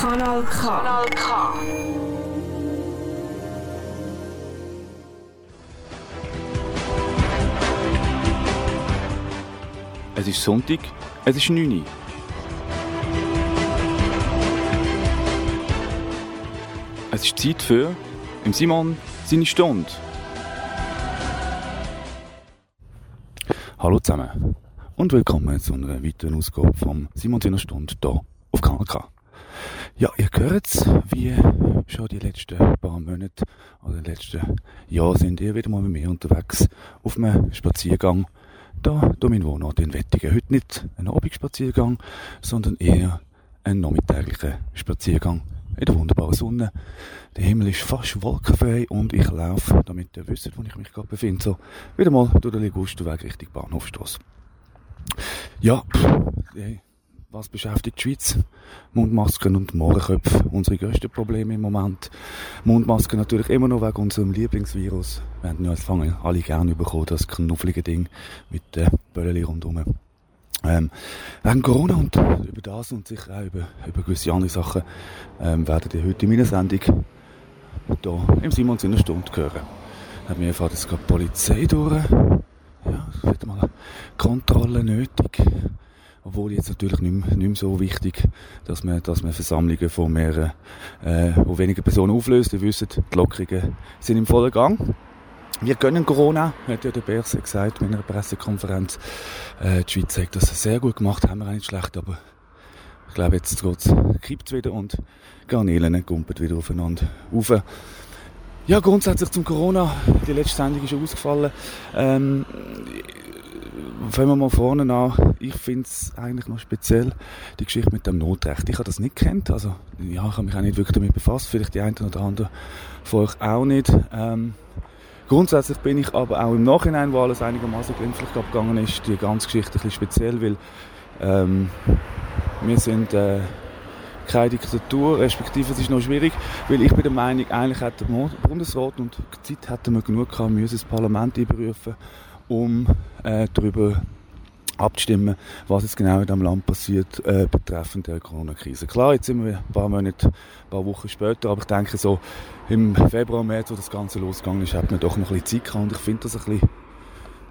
Kanal K. Kanal K. Es ist Sonntag, es ist 9 Uhr. Es ist Zeit für im Simon seine Stunde. Hallo zusammen und willkommen zu einer weiteren Ausgabe vom Simon seiner Stunde hier auf Kanal K. Ja, ihr hört es, wie schon die letzten paar Monate oder die letzten Jahre sind ihr wieder mal mit mir unterwegs auf einem Spaziergang da durch meinen Wohnort in Wettigen. Heute nicht ein Abendspaziergang, sondern eher ein nachmittäglicher Spaziergang in der wunderbaren Sonne. Der Himmel ist fast wolkenfrei und ich laufe, damit ihr wisst, wo ich mich gerade befinde, so wieder mal durch den Ligusterweg Richtung Bahnhofstrasse. Ja, pff, hey, was beschäftigt die Schweiz? Mundmasken und Mohrenköpfe, unsere grössten Probleme im Moment. Mundmasken natürlich immer noch wegen unserem Lieblingsvirus. Wir haben ja jetzt fangen alle gerne bekommen, das knuffelige Ding mit den Böllen rundherum. Ähm, wegen Corona und über das und sicher auch über, über gewisse andere Sachen ähm, werdet ihr heute in meiner Sendung hier im Simons in einer Stunde hören. Hat mir jetzt gerade die Polizei durch. Ja, es wird mal eine Kontrolle nötig. Obwohl jetzt natürlich nicht mehr, nicht mehr so wichtig, dass man, dass man Versammlungen von mehreren, äh, wo weniger Personen auflöst. Ihr wisst, die Lockerungen sind im vollen Gang. Wir gönnen Corona, hat ja der Berse gesagt in einer Pressekonferenz. Äh, die Schweiz hat das sehr gut gemacht, haben wir auch nicht schlecht, aber ich glaube, jetzt kippt es wieder und Garnelen kumpelt wieder aufeinander auf. Ja, grundsätzlich zum Corona. Die letzte Sendung ist ausgefallen. Ähm, fangen wir mal vorne an. Ich finde es eigentlich noch speziell, die Geschichte mit dem Notrecht. Ich habe das nicht kennt, also ja, ich habe mich auch nicht wirklich damit befasst. Vielleicht die einen oder anderen von euch auch nicht. Ähm, grundsätzlich bin ich aber auch im Nachhinein, wo alles einigermaßen glimpflich abgegangen ist, die ganze Geschichte ein bisschen speziell, weil ähm, wir sind äh, keine Diktatur, respektive es ist noch schwierig, weil ich bin der Meinung, eigentlich hat der Bundesrat und die Zeit hätten wir genug gehabt, müssen das Parlament einberufen, um äh, darüber abzustimmen, was jetzt genau in diesem Land passiert äh, betreffend der Corona-Krise. Klar, jetzt sind wir ein paar Monate, ein paar Wochen später, aber ich denke so im Februar, März, wo das Ganze losgegangen ist, hat man doch noch ein bisschen Zeit gehabt. Und ich finde das ein bisschen,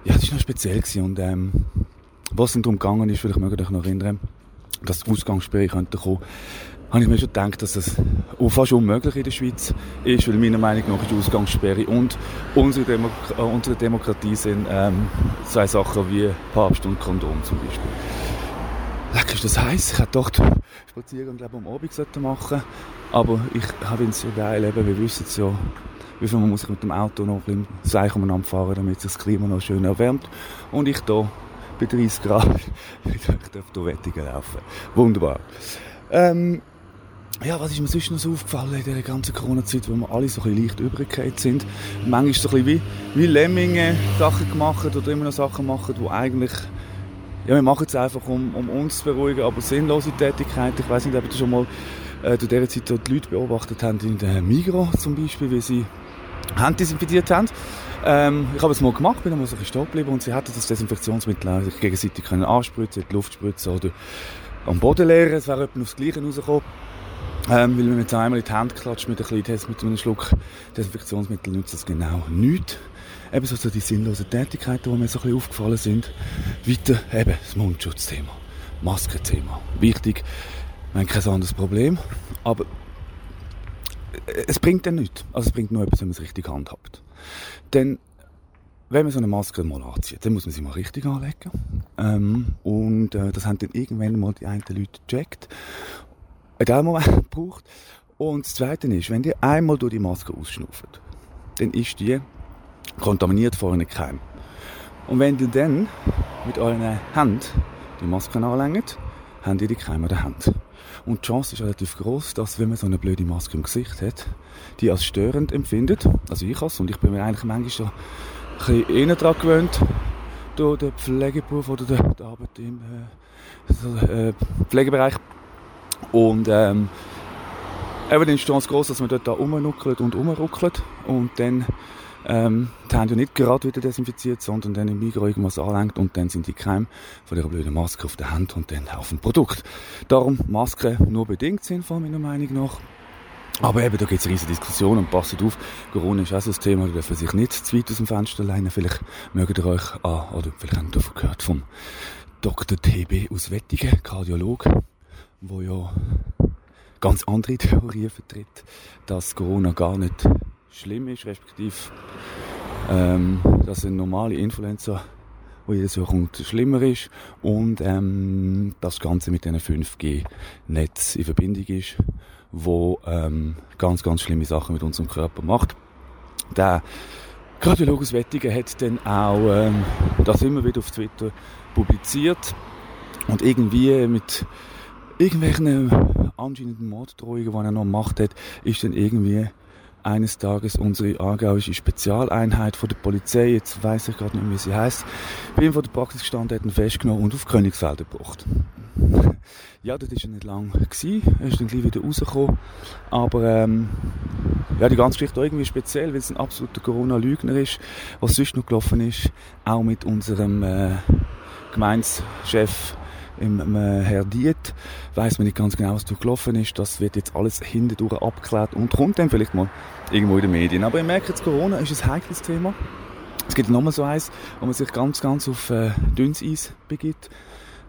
ja, das ist noch speziell gewesen. Und ähm, was es darum gegangen ist, vielleicht mögt ihr euch noch erinnern, dass die Ausgangssperre könnte kommen, habe ich mir schon gedacht, dass das auch fast unmöglich in der Schweiz ist, weil meiner Meinung nach ist die Ausgangssperre und unsere, Demo äh, unsere Demokratie sind ähm, zwei Sachen wie Papst und Kondom zum Beispiel. Lecker ist das heiß. Ich hätte gedacht, Spaziergang glaube am Abend sollte machen, aber ich habe es so geil, eben, wir wissen es ja, wie viel man muss ich mit dem Auto noch ein bisschen Seich umeinander fahren, damit sich das Klima noch schön erwärmt und ich hier bei 30 Grad ich darf hier Wettigen laufen. Wunderbar. Ähm, ja, was ist mir sonst noch so aufgefallen in dieser ganzen Corona-Zeit, wo wir alle so ein bisschen leicht übergekehrt sind. Manchmal so ein bisschen wie, wie Lemminge Sachen gemacht oder immer noch Sachen machen, die eigentlich, ja, wir machen es einfach, um, um uns zu beruhigen, aber sinnlose Tätigkeit. Ich weiß nicht, ob ihr schon mal äh, zu dieser Zeit die Leute beobachtet habt, in der Migros zum Beispiel, wie sie Hände desinfiziert haben. Ähm, ich habe es mal gemacht, bin einmal so ein bisschen geblieben und sie hatten das Desinfektionsmittel sich gegenseitig können anspritzen, in die Luft spritzen oder am Boden leeren. Es wäre etwa aufs Gleiche rausgekommen. Ähm, weil wenn man jetzt einmal in die Hand klatscht mit, ein bisschen, mit einem Schluck Desinfektionsmittel, nützt das genau nichts. Eben so die sinnlosen Tätigkeiten, die mir so ein bisschen aufgefallen sind. Weiter eben das Mundschutzthema, Maskenthema. Wichtig, wir haben kein anderes Problem, aber es bringt dann nichts. Also es bringt nur etwas, wenn man es richtig handhabt. Denn wenn man so eine Maske mal anzieht, dann muss man sie mal richtig anlegen. Ähm, und äh, das haben dann irgendwann mal die einen Leute gecheckt in dem Moment braucht. Und das Zweite ist, wenn ihr einmal durch die Maske ausschnauft, dann ist die kontaminiert vor einem Keim. Und wenn ihr dann mit euren Händen die Maske anlängt, habt ihr die Keime an der Hand. Und die Chance ist relativ groß, dass wenn man so eine blöde Maske im Gesicht hat, die als störend empfindet. Also ich has und ich bin mir eigentlich manchmal so ein bisschen eher daran gewöhnt, durch den Pflegeberuf oder die Arbeit im äh, äh, Pflegebereich und ähm, eben ist Chance groß, dass man dort da rumnuckelt und rumruckelt und dann ähm, die Hände nicht gerade wieder desinfiziert, sondern dann im Mikro irgendwas anlenkt und dann sind die Keime von dieser blöden Maske auf der Hand und dann auf dem Produkt. Darum Masken nur bedingt sinnvoll, meiner Meinung nach. Aber eben, da gibt es riesige Diskussionen und passt auf, Corona ist auch so ein Thema, da dürfen sich nicht zu weit aus dem Fenster lehnen. Vielleicht mögt ihr euch an, oder vielleicht habt ihr davon gehört vom Dr. TB aus Wettigen, Kardiologe, wo ja ganz andere Theorien vertritt, dass Corona gar nicht schlimm ist, respektive ähm, dass eine normale Influenza, die jedes Jahr kommt, schlimmer ist und ähm, das Ganze mit diesen 5G-Netz in Verbindung ist, wo ähm, ganz, ganz schlimme Sachen mit unserem Körper macht. Der Kardiologus Wettigen hat dann auch ähm, das immer wieder auf Twitter publiziert und irgendwie mit irgendwelchen anscheinenden Morddrohungen, die er noch gemacht hat, ist dann irgendwie eines Tages unsere aargauische Spezialeinheit von der Polizei, jetzt weiß ich gerade nicht, wie sie heißt, ihm vor der Praxis gestanden, hat ihn festgenommen und auf Königsfeld gebracht. Ja, das war ja nicht lang. Gewesen. Er ist dann gleich wieder rausgekommen. Aber ähm, ja, die ganze Geschichte auch irgendwie speziell, weil es ein absoluter Corona-Lügner ist. Was sonst noch gelaufen ist, auch mit unserem äh, Gemeinschef im äh, Herr Diet, weiß man nicht ganz genau, was da gelaufen ist. Das wird jetzt alles hindurch abgeklärt und kommt dann vielleicht mal irgendwo in den Medien. Aber ich merke jetzt, Corona ist ein heikles Thema. Es gibt nochmal so eins, wo man sich ganz, ganz auf äh, dünnes Eis begibt.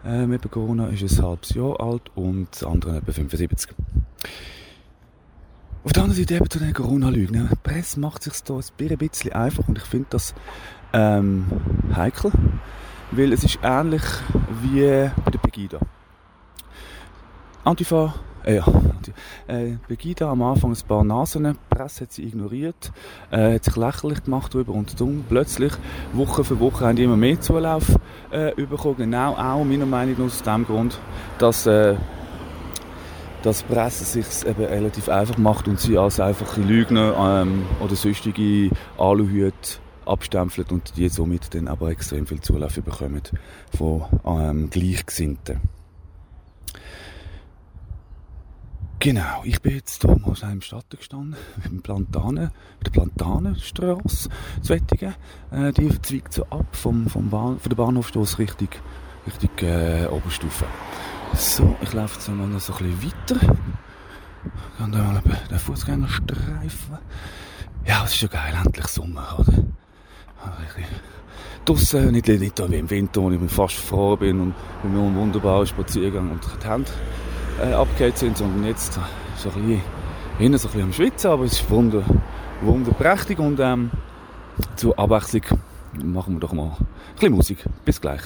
Äh, mit Corona ist es ein halbes Jahr alt und das andere etwa 75. Auf der anderen Seite eben zu den Corona-Lügen. Die Presse macht sich da ein bisschen einfach und ich finde das ähm, heikel, weil es ist ähnlich wie bei der Pegida. Antifa äh, ja, äh, Begida am Anfang ein paar Nasen, die Presse hat sie ignoriert, äh, hat sich lächerlich gemacht darüber und dann plötzlich, Woche für Woche, haben die immer mehr Zulauf äh, bekommen. Genau auch meiner Meinung nach aus dem Grund, dass äh, dass die Presse sich eben relativ einfach macht und sie als einfache Lügner ähm, oder sonstige Aluhüte abstempelt und die somit dann aber extrem viel Zulauf bekommen von ähm, Gleichgesinnten. Genau, ich bin jetzt hier mal im Schatten gestanden, mit dem Plantanen, mit der Plantanenstrasse zu Wettigen. Äh, die zweigt so ab vom, vom Bahn, von der Bahnhofstrasse Richtung, Richtung äh, Oberstufe. So, ich laufe jetzt mal noch so ein bisschen weiter. Ich kann da mal den Fußgängerstreifen. Ja, es ist ja geil, endlich Sommer, oder? Draussen, nicht, nicht wie im Winter, wo ich fast froh bin und wir einen wunderbaren Spaziergang und die Hände äh, abgekehrt sind, sondern jetzt so ein bisschen, hinten so ein bisschen am Schwitzen, aber es ist wunder, wunderprächtig und ähm, zur Abwechslung machen wir doch mal ein bisschen Musik. Bis gleich.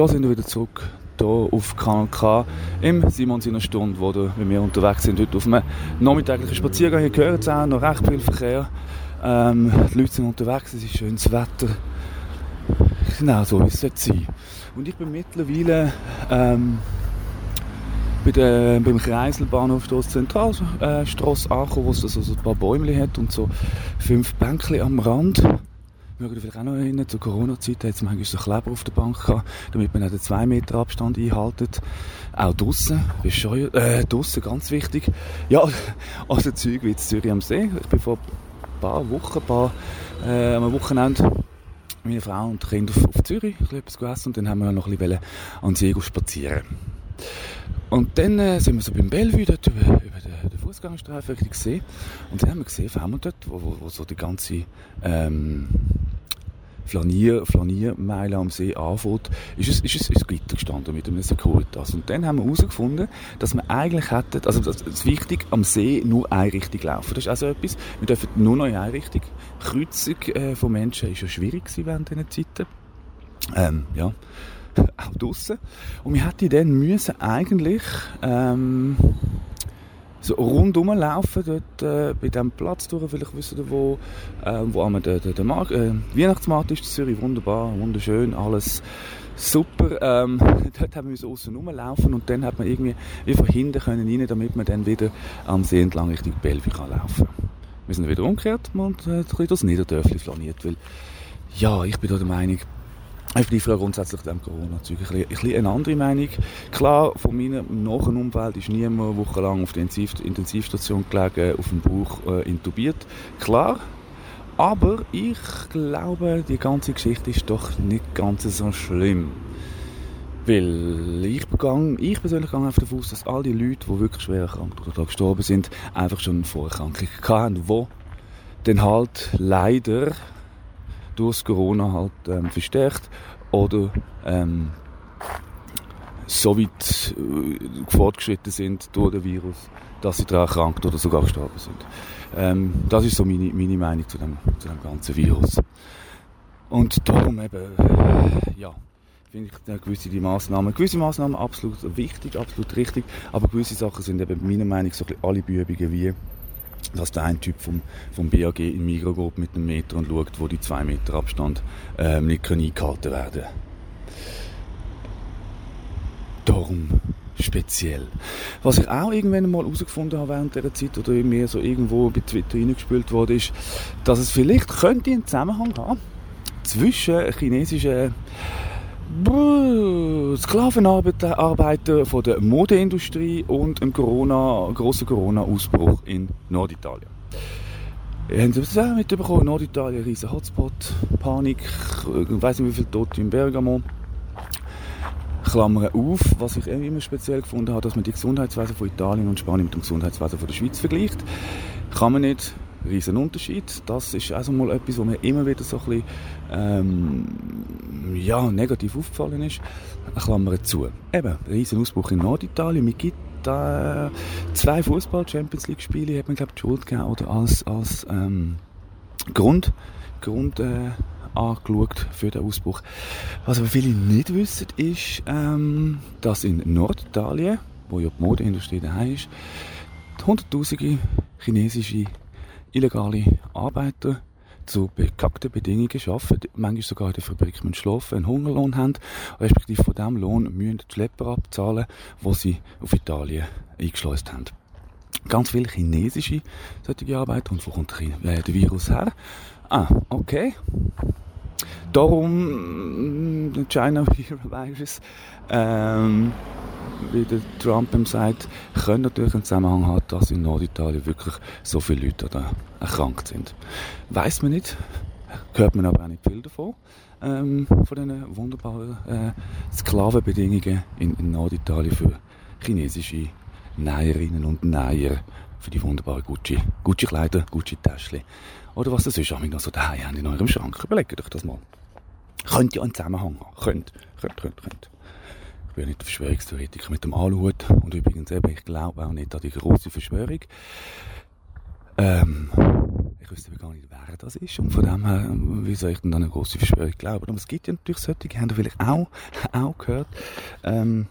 Schon sind wir wieder zurück hier auf Kanal K im Simon seiner Stunde, wo wir unterwegs sind. Heute auf einem nachmittäglichen Spaziergang. Hier gehört es auch noch recht viel Verkehr. Ähm, die Leute sind unterwegs, es ist schönes Wetter. Genau so, wie es sein sollte. Und ich bin mittlerweile ähm, bei der, beim Kreiselbahnhof der Zentralstraße äh, angekommen, wo es also so ein paar Bäume hat und so fünf Bänkchen am Rand. Wir schauen vielleicht auch noch hin, zur Corona-Zeit hat es manchmal so Kleber auf der Bank gehabt, damit man auch den 2 Meter Abstand einhaltet. Auch draussen, bescheuert, äh, draussen, ganz wichtig. Ja, also Zeug wie Zürich am See. Ich bin vor ein paar Wochen, ein paar, äh, am Wochenende meine Frau und Kinder auf, auf Zürich etwas gegessen und dann haben wir noch ein bisschen an See spazieren. Und dann äh, sind wir so beim Bellevue dort über, über den, den Fußgängerstreifen gesehen und dann haben wir gesehen, allem dort, wo, wo, wo so die ganze ähm, Flanier, Flaniermeile am See anfängt, ist es, ist es, ist Gitter gestanden mit einem Securitas. Und dann haben wir herausgefunden, dass wir eigentlich hätten, also das ist wichtig, am See nur eine Richtung laufen. Das ist also etwas, wir dürfen nur noch in eine Richtung. Kreuzung äh, von Menschen ist ja schwierig gewesen während diesen Zeiten. Ähm, ja, auch draussen. Und wir hätten dann müssen eigentlich, ähm, so rundum laufen, dort äh, bei diesem Platz durch, vielleicht wisst ihr, wo, äh, wo einmal der, der, der Markt, äh, Weihnachtsmarkt ist in Zürich, wunderbar, wunderschön, alles super. Ähm, dort haben wir so außen rumlaufen und dann hat man irgendwie wie von hinten können rein, damit man dann wieder am See entlang Richtung Bellevue kann laufen. Wir sind wieder umgekehrt und äh, das Niederdörfli flaniert, weil ja, ich bin da der Meinung, ich bin grundsätzlich dem Corona-Zeug ein, bisschen eine andere Meinung. Klar, von meinem nahen Umfeld ist niemand wochenlang auf der Intensivstation gelegen, auf dem Bauch äh, intubiert. Klar, aber ich glaube, die ganze Geschichte ist doch nicht ganz so schlimm. Weil ich, begann, ich persönlich gehe davon aus, dass all die Leute, die wirklich schwer erkrankt oder gestorben sind, einfach schon eine Vorerkrankung hatten, die dann halt leider durch Corona halt ähm, verstärkt oder ähm, so weit äh, fortgeschritten sind durch den Virus, dass sie daran erkrankt oder sogar gestorben sind. Ähm, das ist so meine, meine Meinung zu dem, zu dem ganzen Virus. Und darum eben, äh, ja, finde ich äh, gewisse die Massnahmen, gewisse Massnahmen absolut wichtig, absolut richtig, aber gewisse Sachen sind eben meiner Meinung nach so alle Bübungen wie dass der ein Typ vom, vom BAG in Migros geht mit einem Meter und schaut, wo die zwei Meter Abstand ähm, nicht können eingehalten werden Darum speziell. Was ich auch irgendwann mal herausgefunden habe während dieser Zeit oder mir so irgendwo bei Twitter reingespült wurde, ist, dass es vielleicht könnte einen Zusammenhang haben zwischen chinesischen Sklavenarbeiter von der Modeindustrie und einem Corona, grossen Corona-Ausbruch in Norditalien. Haben Sie das auch mitbekommen? Norditalien, riesen Hotspot, Panik, ich weiß nicht wie viele Tote in Bergamo. Klammern auf, was ich immer speziell gefunden habe, dass man die Gesundheitswesen von Italien und Spanien mit dem Gesundheitswesen von der Schweiz vergleicht. Kann man nicht riesen Unterschied. Das ist also mal etwas, was mir immer wieder so ein bisschen, ähm, ja, negativ aufgefallen ist. Klammer zu. Eben, riesen Ausbruch in Norditalien. Mir gibt äh, zwei Fußball-Champions League-Spiele, hat man, glaube ich, die Schuld gegeben, oder als, als ähm, Grund, Grund äh, angeschaut für den Ausbruch. Was aber viele nicht wissen, ist, ähm, dass in Norditalien, wo ja die Modeindustrie daheim ist, hunderttausende chinesische illegale Arbeiter zu bekackten Bedingungen arbeiten, manchmal sogar in der Fabrik müssen schlafen, einen Hungerlohn haben, respektive von diesem Lohn müssen die Schlepper abzahlen, die sie auf Italien eingeschleust haben. Ganz viele chinesische solche Arbeiter. Und wo kommt der Virus her? Ah, okay. Darum der China Virus, ähm, wie der Trump ihm sagt, können natürlich einen Zusammenhang haben, dass in Norditalien wirklich so viele Leute da erkrankt sind. Weiß man nicht, hört man aber auch nicht viel davon, ähm, von diesen wunderbaren äh, Sklavenbedingungen in, in Norditalien für chinesische Näherinnen und Näher, für die wunderbaren Gucci, Gucci-Kleider, Gucci-Täschchen oder was das ist, auch noch so daheim haben in eurem Schrank. Überlegt euch das mal. Könnte ja einen Zusammenhang haben. Könnt, könnt, könnt, könnt. Ich bin nicht der Verschwörungstheoretiker mit dem Aluhut. Und übrigens eben, ich glaube auch nicht an die große Verschwörung. Ähm, ich wüsste gar nicht, wer das ist. Und von dem her, wie soll ich denn an eine große Verschwörung glauben? Aber es gibt ja natürlich solche, die haben vielleicht auch, auch gehört. Ähm,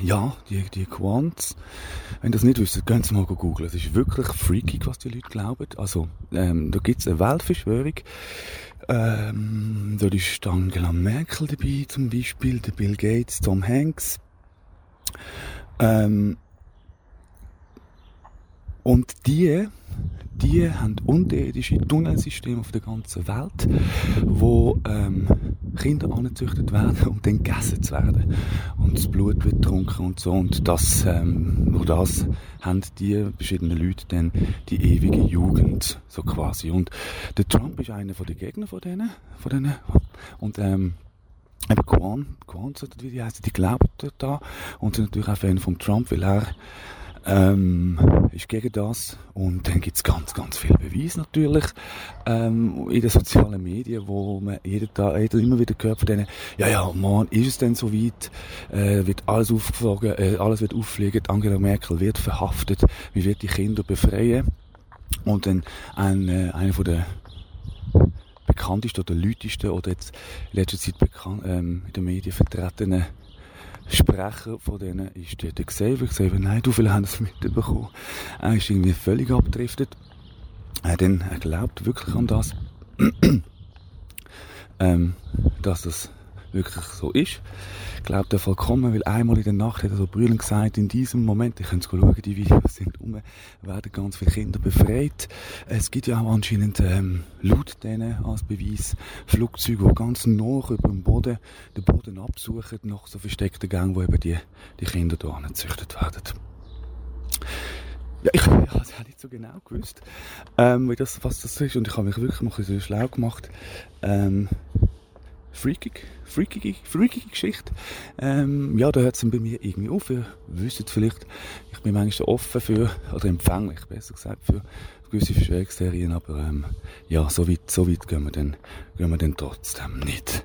ja, die, die Quants, wenn ihr das nicht wisst, könnt ihr mal googeln. Es ist wirklich freaky, was die Leute glauben. Also, ähm, da gibt es eine Weltverschwörung. Ähm, da ist Angela Merkel dabei, zum Beispiel, der Bill Gates, Tom Hanks. Ähm, und die die haben unterirdische Tunnelsysteme auf der ganzen Welt, wo ähm, Kinder angezüchtet werden, um dann gegessen zu werden. Und das Blut wird getrunken und so. Und das, ähm, nur das haben die verschiedenen Leute dann die ewige Jugend, so quasi. Und der Trump ist einer von den Gegnern von denen, von denen. Und ähm, eben Quan, Quan, wie die heißen, die glauben da und sind natürlich auch Fan von Trump, weil er ähm, ist gegen das. Und dann gibt es ganz, ganz viel Beweis natürlich ähm, in den sozialen Medien, wo man jeden Tag, jeder immer wieder hört von denen, ja, ja, Mann, ist es denn so weit? Äh, wird alles aufgeflogen, äh, alles wird auffliegen, Angela Merkel wird verhaftet, wie wird die Kinder befreien? Und dann ein, äh, einer von der bekanntesten oder leutesten oder jetzt in letzter Zeit bekannt, ähm, in den Medien vertretenen Sprecher von denen ist der, der Xavier. Xavier, nein, du, viele haben es mitbekommen. Er ist irgendwie völlig abgedriftet. Er, denn, er glaubt wirklich an das, ähm, dass das wirklich so ist. Glaubt er vollkommen, weil einmal in der Nacht hat er so brüllend gesagt, in diesem Moment, ich könnt schauen, die Videos sind um, werden ganz viele Kinder befreit. Es gibt ja auch anscheinend, ähm, laut denen als Beweis, Flugzeuge, die ganz nah über dem Boden, den Boden absuchen, nach so versteckten Gängen, wo eben die, die Kinder da angezüchtet werden. Ja, ich, ich habe es auch nicht so genau gewusst, ähm, wie das, was das ist. Und ich habe mich wirklich mal ein bisschen schlau gemacht. Ähm, freakig, freakige, freakige Geschichte. Ähm, ja, da hört es bei mir irgendwie auf. Ihr wisst vielleicht, ich bin manchmal offen für, oder empfänglich, besser gesagt, für gewisse Verschwörungstheorien, aber ähm, ja, so weit, so weit gehen wir dann, gehen wir dann trotzdem nicht.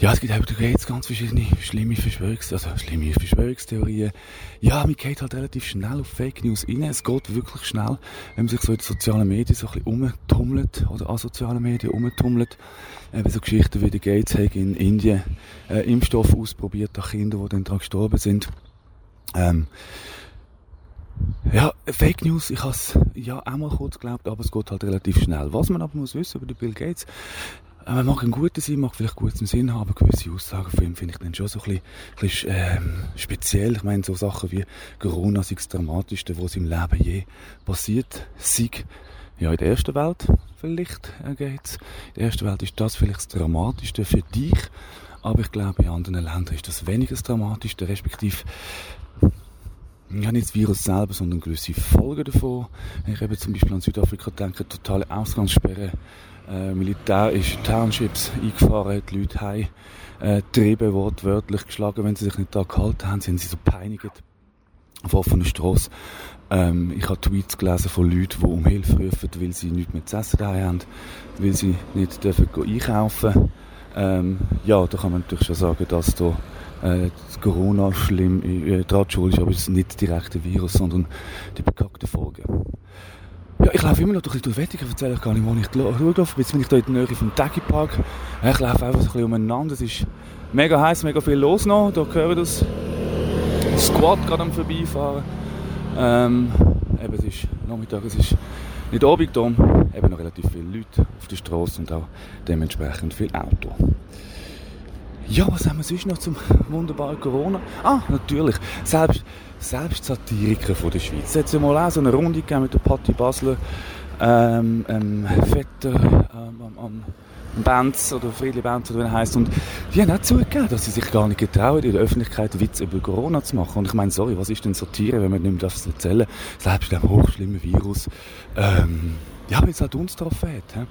Ja, es gibt auch jetzt ganz verschiedene schlimme Verschwörungs also schlimme Verschwörungstheorien. Ja, man geht halt relativ schnell auf Fake News rein. Es geht wirklich schnell, wenn man sich so in den sozialen Medien so ein bisschen umtummelt oder an sozialen Medien umtummelt. Eben so Geschichten wie die Gates hat in Indien äh, Impfstoff ausprobiert an Kindern, die dann daran gestorben sind. Ähm, ja, Fake News, ich habe es ja auch mal kurz geglaubt, aber es geht halt relativ schnell. Was man aber muss wissen über den Bill Gates, man mag ein guter sein, mag vielleicht guten Sinn haben, gewisse Aussagen von ihm finde ich dann schon so ein bisschen, ein bisschen ähm, speziell. Ich meine, so Sachen wie Corona sind das Dramatischste, was im Leben je passiert sei. Ja, in der ersten Welt vielleicht äh, geht's. In der ersten Welt ist das vielleicht das Dramatischste für dich, aber ich glaube, in anderen Ländern ist das weniger das Dramatischste, respektive ja, nicht das Virus selber, sondern gewisse Folgen davon. Ich habe zum Beispiel an Südafrika denke, totale Ausgangssperre äh, Militär ist Townships eingefahren, die Leute heim äh, getrieben, wortwörtlich geschlagen, wenn sie sich nicht da gehalten haben, sind sie so peinigt auf offener Straße. Ähm, ich habe Tweets gelesen von Leuten, die um Hilfe rufen, weil sie nichts mehr zu essen daheim haben, weil sie nicht dürfen einkaufen ähm, Ja, da kann man natürlich schon sagen, dass da äh, das Corona schlimm äh, dran ist, aber es ist nicht direkt der Virus, sondern die bekackten Folgen. Ja, ich laufe immer noch durch die Wettig, ich erzähle euch gar nicht, wo ich durchlaufe. Jetzt bin ich hier in der Nähe vom Taggy Park. Ich laufe einfach so ein bisschen umeinander. Es ist mega heiß, mega viel los noch. Da hören das Squad gerade am Vorbeifahren. Ähm, eben, es ist Nachmittag, es ist nicht Abend, eben noch relativ viele Leute auf der Straße und auch dementsprechend viel Auto. Ja, was haben wir sonst noch zum wunderbaren Corona? Ah, natürlich. Selbst, selbst Satiriker von der Schweiz. Es hat ja mal auch so eine Runde gegeben mit der Patti Basler, ähm, ähm, Vetter, ähm, ähm, Benz oder Friedli Benz oder wie er heisst. Und die haben auch zugegeben, dass sie sich gar nicht getrauen, in der Öffentlichkeit Witze über Corona zu machen. Und ich meine, sorry, was ist denn Satire, wenn man nicht mehr erzählen darf? Selbst dem hochschlimmen Virus, ähm, ja, wenn es halt uns getroffen hat. He?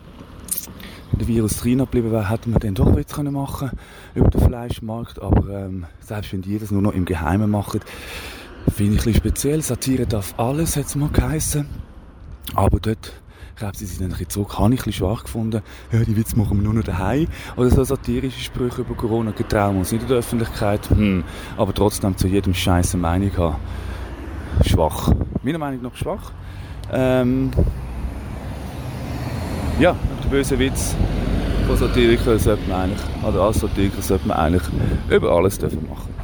der Virus drin geblieben wäre, hätte man dann doch Witz können machen über den Fleischmarkt. Aber ähm, selbst wenn die das nur noch im Geheimen machen, finde ich ein speziell. Satire darf alles, hat es mal geheissen. Aber dort glaube, sie sind ein bisschen zurück. Habe ich ein bisschen schwach gefunden. Ja, die Witze machen wir nur noch daheim. Oder so satirische Sprüche über Corona getrauen uns nicht in der Öffentlichkeit. Hm. Aber trotzdem zu jedem Scheiß eine Meinung haben. Schwach. Meiner Meinung nach schwach. Ähm, ja, der böse Witz von Satirikern sollte man eigentlich, oder als Satiriker sollte man eigentlich über alles dürfen machen.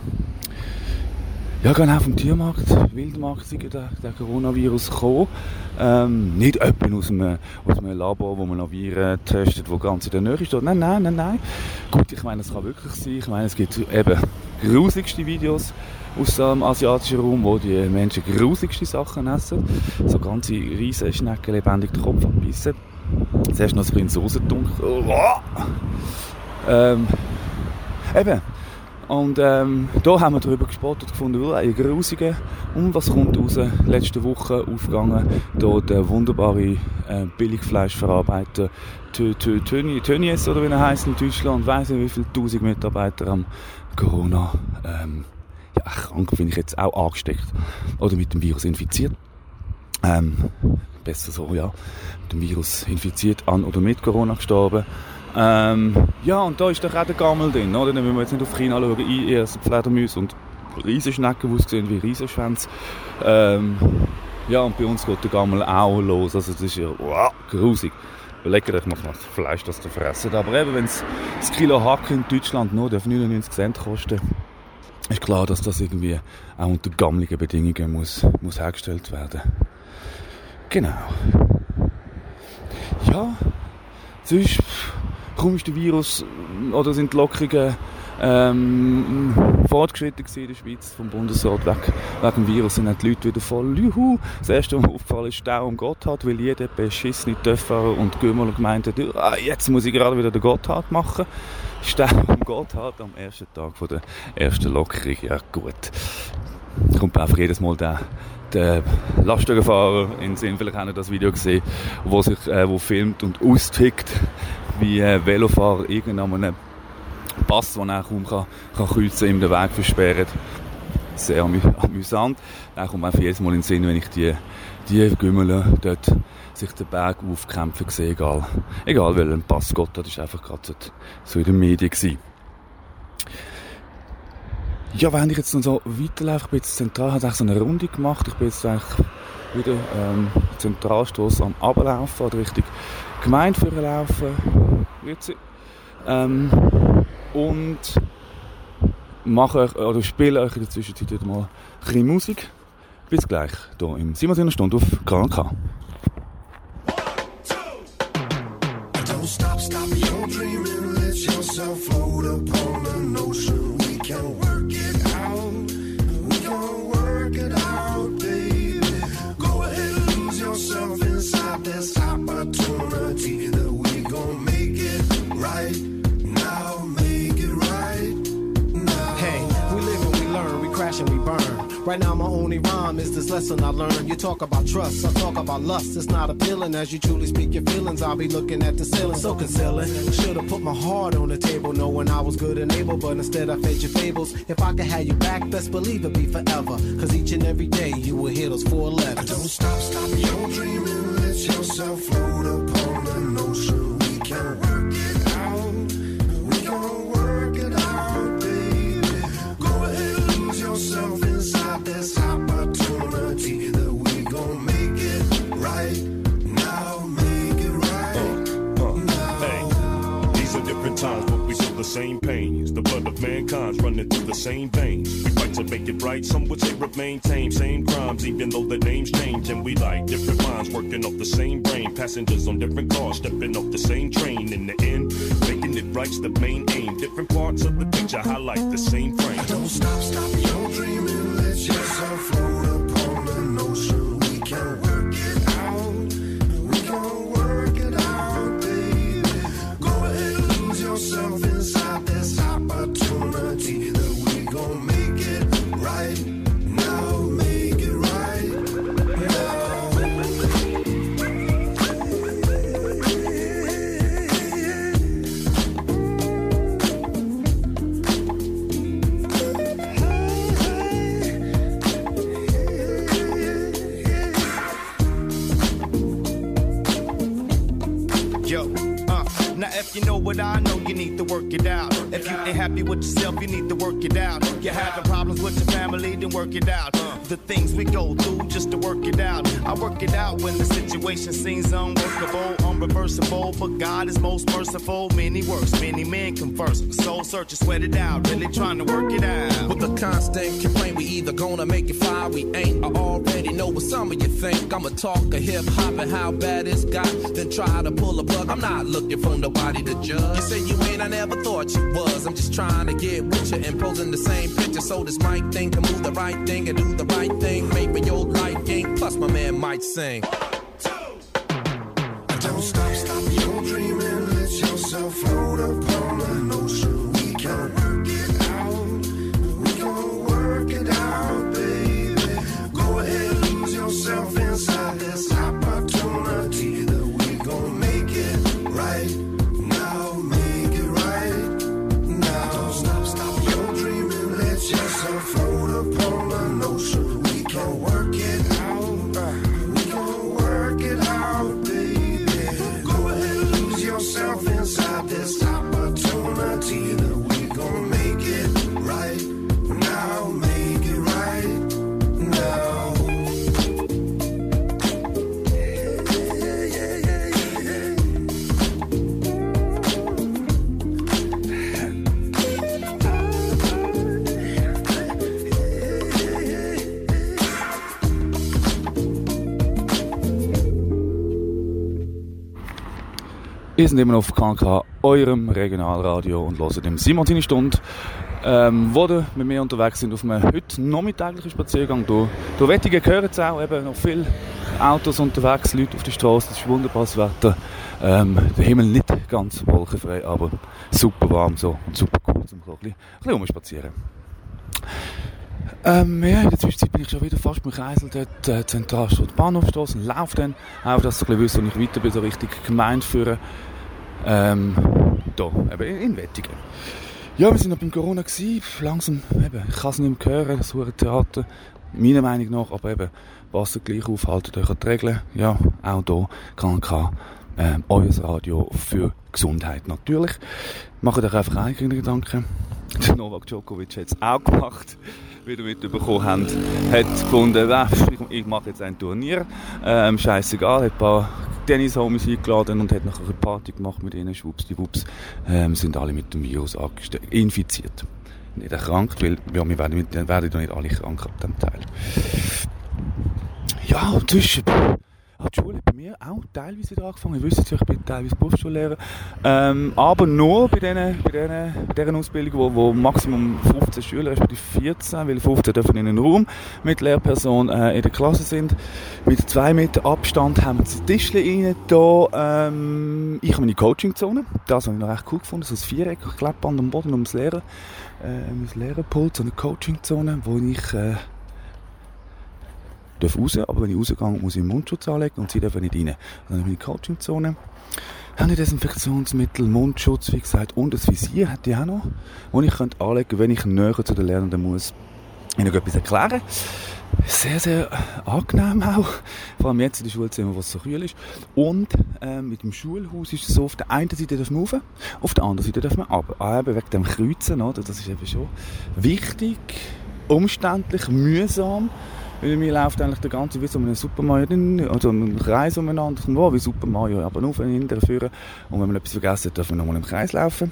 Ja, genau vom Tiermarkt, Wildmarkt, sei der, der Coronavirus gekommen. Ähm, nicht jemand aus einem, aus einem Labor, wo man noch Viren testet, wo ganz in der Nähe steht. Nein, nein, nein, nein. Gut, ich meine, es kann wirklich sein. Ich meine, es gibt eben grusigste Videos aus dem asiatischen Raum, wo die Menschen grusigste Sachen essen. So ganze riesen Schnecken lebendig den Kopf abbissen. Zuerst noch ein bisschen Soße dunkel. Ähm, eben. Und ähm, da haben wir darüber gespottet gefunden, weil ein grusiger. Und was kommt raus? Letzte Woche aufgegangen, da der wunderbare äh, Billigfleischverarbeiter Tönnies oder wie er heißt in Deutschland, weiß nicht wie viele tausend Mitarbeiter am Corona ähm, ja, krank finde ich jetzt auch angesteckt oder mit dem Virus infiziert. Ähm, besser so, ja, mit dem Virus infiziert an oder mit Corona gestorben. Ähm, ja, und da ist doch auch der Gammel drin, oder? Dann müssen wir jetzt nicht auf China schauen, erst Fledermäuse und Riesenschnecken, die aussehen wie Riesenschwänze. Ähm, ja, und bei uns geht der Gammel auch los, also das ist ja wow, grusig. Überlegt euch mal das Fleisch, das zu fressen. Aber eben, wenn das Kilo Hack in Deutschland nur 99 Cent kosten ist klar, dass das irgendwie auch unter gammeligen Bedingungen muss, muss hergestellt werden. Genau. Ja, sonst kaum ist der Virus oder sind die Lockerungen ähm, fortgeschritten in der Schweiz vom Bundesrat weg, wegen dem Virus sind die Leute wieder voll Juhu. Das erste, was aufgefallen ist, Stau um Gotthard, weil jeder beschissene Töffer und Gümmel gemeint hat, ah, jetzt muss ich gerade wieder den Gotthard machen. Stau um Gotthard am ersten Tag von der ersten Lockerung. Ja gut. Kommt einfach jedes Mal der der Lastwagenfahrer in Sinn, vielleicht haben das Video gesehen, wo sich, äh, wo filmt und austickt, wie äh, Velofahrer irgendeinem Pass, den er kaum kann, kann kreuzen, ihm den Weg versperren. Sehr amü amüsant. Dann kommt einfach jedes Mal in den Sinn, wenn ich die, die Gümmel dort sich den Berg aufkämpfen sehe, egal, egal welchen Pass Gott das ist einfach gerade so in den Medien gewesen. Ja, wenn ich jetzt noch so weiterlaufe, ich bin jetzt zentral, habe so eine Runde gemacht. Ich bin jetzt eigentlich wieder ähm, Zentralstoß am Ablaufen oder Richtung Gemeinde laufen. Ähm, und mache oder spiele euch in der Zwischenzeit mal ein bisschen Musik. Bis gleich hier im Simon Stunde auf KNK. Don't Right now, my only rhyme is this lesson I learned. You talk about trust, I talk about lust. It's not appealing as you truly speak your feelings. I'll be looking at the ceiling, so concealing. Should've put my heart on the table, knowing I was good and able, but instead I fed your fables. If I could have you back, best believe it'd be forever. Cause each and every day you will hear those four letters. Don't stop, stop your dreaming, let yourself float upon opportunity that we gon' make it right now, make it right now. Hey, these are different times, but we feel the same pain. The blood of mankind's running through the same veins. We fight to make it right, some would say remain tame. Same crimes, even though the names change. And we like different minds working off the same brain. Passengers on different cars, stepping off the same train. In the end, making it right's the main aim. Different parts of the picture highlight the same frame. Don't stop, stop your dreaming, it's just float upon an ocean. You know what I know, you need to work it out. If you ain't happy with yourself, you need to work it out. You're having problems with your family, then work it out. The things we go through just to work it out. I work it out when the situation seems unworkable, unreversible. But God is most merciful. Many works, many men converse. Soul searching, sweat it out, really trying to work it out. With a constant complaint, we either gonna make it fly, we ain't. I already know what some of you think. Talk a hip hop and how bad it's got, then try to pull a plug. I'm not looking for nobody to judge. You say you ain't, I never thought you was. I'm just trying to get with you and posing the same picture so this mic thing can move the right thing and do the right thing. Maybe your liking, plus my man might sing. Don't stop, Ihr seid immer noch auf KNK, eurem Regionalradio und hört im Simon seine Stunde, ähm, wo ihr mit mir unterwegs sind auf einem heute nachmittäglichen Spaziergang durch, durch Wettigen gehört es auch, eben noch viele Autos unterwegs, Leute auf der Straße, es ist wunderbares Wetter, ähm, der Himmel nicht ganz wolkenfrei, aber super warm so und super cool, um ein bisschen, ein bisschen rumspazieren. Ähm, ja, in der Zwischenzeit bin ich schon wieder fast beim Kreisel dort, äh, Zentralstraße, Bahnhofstraße und laufe dann, auch dass ihr ein bisschen wo ich weiter bin, so richtig gemeint führen. Ähm, da, eben in, Wettigen. Ja, wir sind noch beim Corona gewesen, langsam, eben, ich kann es nicht mehr hören, das hure Theater, meiner Meinung nach, aber eben, Wasser gleich aufhalten, euch an die Regeln, ja, auch kann kann ähm, euer Radio für Gesundheit natürlich. Macht euch einfach eigene Gedanken. Der Novak Djokovic hat es auch gemacht, wie ihr mitbekommen habt. Hat gefunden, ich, ich mache jetzt ein Turnier, ähm, scheißegal, hat ein paar Tennis-Homies eingeladen und hat nachher eine Party gemacht mit ihnen, schwuppsdiwupps, ähm, sind alle mit dem Virus infiziert. Nicht erkrankt, weil ja, wir werden, wir werden ja nicht alle krank ab dem Teil. Ja, und zwischen hat die Schule bei mir auch teilweise wieder angefangen. Ich wüsste ja, ich bin teilweise Berufsschullehrer. Ähm, aber nur bei diesen, bei diesen, bei diesen Ausbildungen, wo, wo Maximum 15 Schüler, respektive 14, weil 15 dürfen in einen Raum mit Lehrperson äh, in der Klasse sind. Mit zwei Meter Abstand haben wir das Tischchen rein da. Ähm, ich habe meine Coachingzone. Das habe ich noch recht cool gefunden. So ein Viereck, Klappband am Boden ums Lehrer. Äh, ums Lehrerpult, so eine Coachingzone, wo ich... Äh, darf raus, aber wenn ich rausgehe, muss ich einen Mundschutz anlegen und sie dürfen nicht rein. Dann habe ich meine Coachingzone. Habe ich Desinfektionsmittel, Mundschutz, wie gesagt, und ein Visier hätte ich auch noch, das ich könnte anlegen könnte, wenn ich näher zu den Lernenden muss. Ihnen etwas erklären. Sehr, sehr angenehm auch. Vor allem jetzt in der Schulzimmer, wo es so kühl ist. Und ähm, mit dem Schulhaus ist es so, auf der einen Seite darf man rauf, auf der anderen Seite darf man ab. Ah, eben wegen dem Kreuzen, oder? das ist eben schon wichtig, umständlich, mühsam. Weil mir läuft eigentlich der ganze wie so ein Super also ein Kreis umeinander, wow, wie Super Mario, aber nur von hinten führen. Und wenn man etwas vergessen hat, darf man nochmal im Kreis laufen.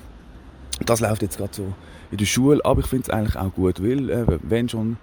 Das läuft jetzt gerade so in der Schule, aber ich finde es eigentlich auch gut, weil äh, wenn schon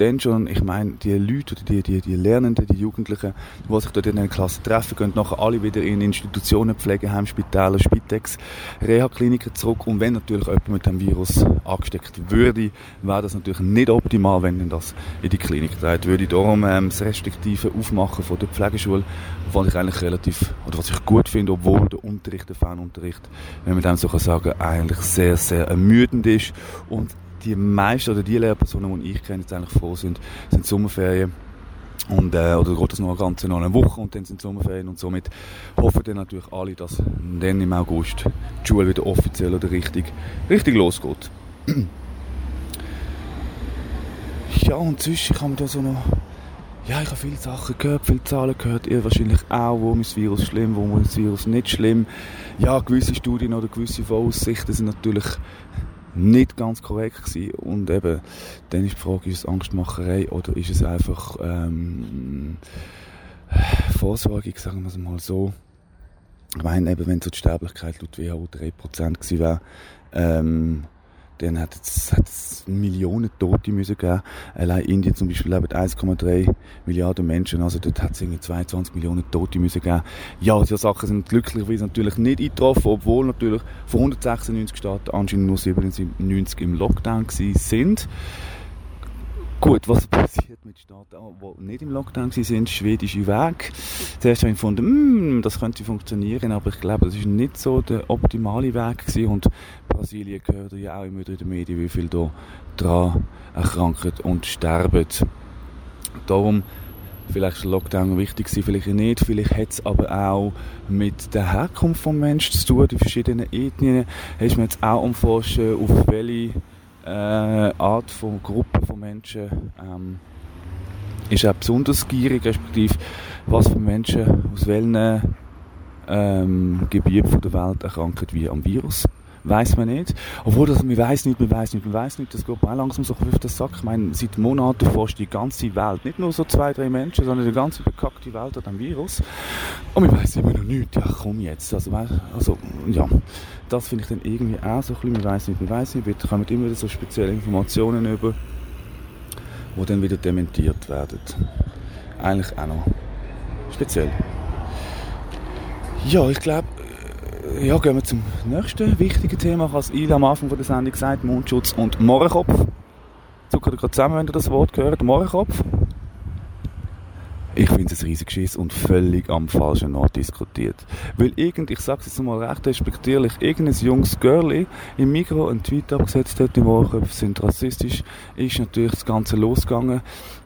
dann schon, ich meine, die Leute oder die, die, die Lernenden, die Jugendlichen, die sich dort in den Klassen treffen, gehen nachher alle wieder in Institutionen, Pflegeheim, Spitäler, Spitex, Reha-Kliniken zurück. Und wenn natürlich jemand mit dem Virus angesteckt würde, wäre das natürlich nicht optimal, wenn das in die Klinik trägt. Würde darum ähm, das restriktive Aufmachen von der Pflegeschule, was ich eigentlich relativ, oder was ich gut finde, obwohl der Unterricht, der Fernunterricht, wenn man dem so kann sagen, eigentlich sehr, sehr ermüdend ist und die meisten oder die Lehrpersonen, die ich kenne, jetzt eigentlich froh sind, sind Sommerferien. Und, äh, oder geht das noch eine ganze noch eine Woche und dann sind Sommerferien und somit hoffen dann natürlich alle, dass dann im August die Schule wieder offiziell oder richtig, richtig losgeht. ja, und zwischen kann man da so noch ja, ich habe viele Sachen gehört, viele Zahlen gehört, ihr wahrscheinlich auch, wo ist das Virus schlimm, wo ist das Virus nicht schlimm. Ja, gewisse Studien oder gewisse Voraussichten sind natürlich nicht ganz korrekt gewesen. Und eben, dann ist die Frage, ist es Angstmacherei oder ist es einfach ähm, Vorsorge, sagen wir es mal so. Ich meine, eben, wenn so die Sterblichkeit laut WHO 3% gewesen wäre, ähm, dann hat es, hat es Millionen Tote müssen geben. Allein Indien zum Beispiel leben 1,3 Milliarden Menschen, also dort hat es irgendwie 22 Millionen Tote müssen geben. Ja, diese Sachen sind glücklicherweise natürlich nicht eingetroffen, obwohl natürlich von 196 Staaten anscheinend nur 97 im Lockdown sind. Gut, was passiert mit Staaten, die nicht im Lockdown sind? Schwedische Weg. Zuerst habe ich gefunden, mm, das könnte funktionieren, aber ich glaube, das ist nicht so der optimale Weg gewesen. Und Brasilien gehört ja auch immer in den Medien, wie viel da dran erkranken und sterben. Darum Vielleicht ist der Lockdown wichtig gewesen, vielleicht nicht. Vielleicht hat es aber auch mit der Herkunft des Menschen zu tun, die verschiedenen Ethnien. Hast man jetzt auch umforschen, auf welche äh, Art von Gruppe von Menschen ähm, ist auch besonders gierig, respektive was für Menschen aus welchen ähm, Gebieten der Welt erkranken wie am Virus weiß man nicht. Obwohl, das, man weiß nicht, man weiß nicht, man weiß nicht, das geht auch langsam so auf den Sack. Ich meine, seit Monaten forscht die ganze Welt, nicht nur so zwei, drei Menschen, sondern die ganze bekackte Welt hat ein Virus. Und man weiß immer noch nichts. Ja, komm jetzt. Also, also ja, das finde ich dann irgendwie auch so ein bisschen, man weiß nicht, man weiß nicht, wir kommen immer wieder so spezielle Informationen über, die dann wieder dementiert werden. Eigentlich auch noch speziell. Ja, ich glaube, ja, gehen wir zum nächsten wichtigen Thema. Ich habe es am Anfang der Sendung gesagt, Mundschutz und Mohrenkopf. Zucker gerade zusammen, wenn ihr das Wort gehört, Mohrenkopf. Ich finde es ein riesiges Schiss und völlig am falschen Ort diskutiert. Weil irgend, ich sage es jetzt mal recht respektierlich, irgendein junges Girlie im Mikro einen Tweet abgesetzt hat, die Mohrenköpfe sind rassistisch, ist natürlich das Ganze losgegangen.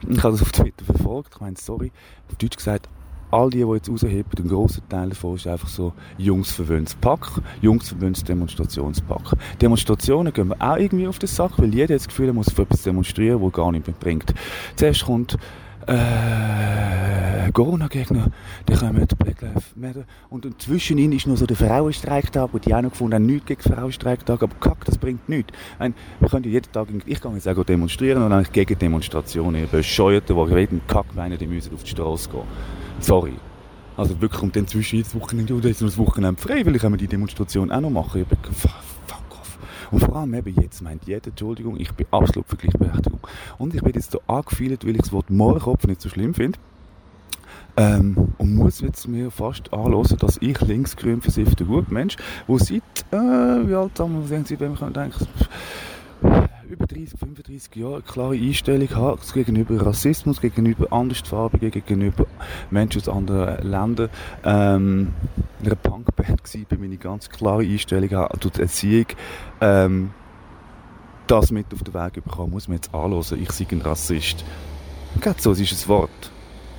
Ich habe das auf Twitter verfolgt, ich meine, sorry, auf Deutsch gesagt, all die, die jetzt rausheben, ein grosser Teil davon ist einfach so jungsverwöhntes Pack, jungsverwöhntes Demonstrationspack. Demonstrationen gehen wir auch irgendwie auf den Sack, weil jeder das Gefühl er muss für etwas demonstrieren, das gar nicht mehr bringt. Zuerst kommt äh, Corona-Gegner, die kommen Black Lives Matter und zwischen ihnen ist noch so der Frauenstreiktag, wo die auch noch gefunden haben, nichts gegen Frauenstreiktag, aber kack, das bringt nichts. Ich meine, wir können ja jeden Tag, ich kann jetzt auch demonstrieren und eigentlich gegen Demonstrationen, ihr die jeden Kack meinen, die müssen auf die Straße gehen. Sorry. Also wirklich, und dann zwischen jetzt Wochenende oder noch das Wochenende frei, weil ich wir die Demonstration auch noch machen. Ich bin, fuck off. Und vor allem eben jetzt meint jeder, Entschuldigung, ich bin absolut für Gleichberechtigung. Und ich bin jetzt so angefühlt, weil ich das Wort Mohrenkopf nicht so schlimm finde. Ähm, und muss jetzt mir fast anhören, dass ich linksgrün versiffter Gutmensch, wo seit, äh, wie alt haben wir, sehen Sie, wenn man denkt, über 30, 35 Jahre eine klare Einstellung habe gegenüber Rassismus, gegenüber Andersfarbigen, gegenüber Menschen aus anderen Ländern. Ähm, in einer Punkband war, meine ganz klare Einstellung durch die Erziehung, ähm, das mit auf den Weg bekommen, muss man jetzt anhören, ich sei ein Rassist. Geht so, es ist ein Wort.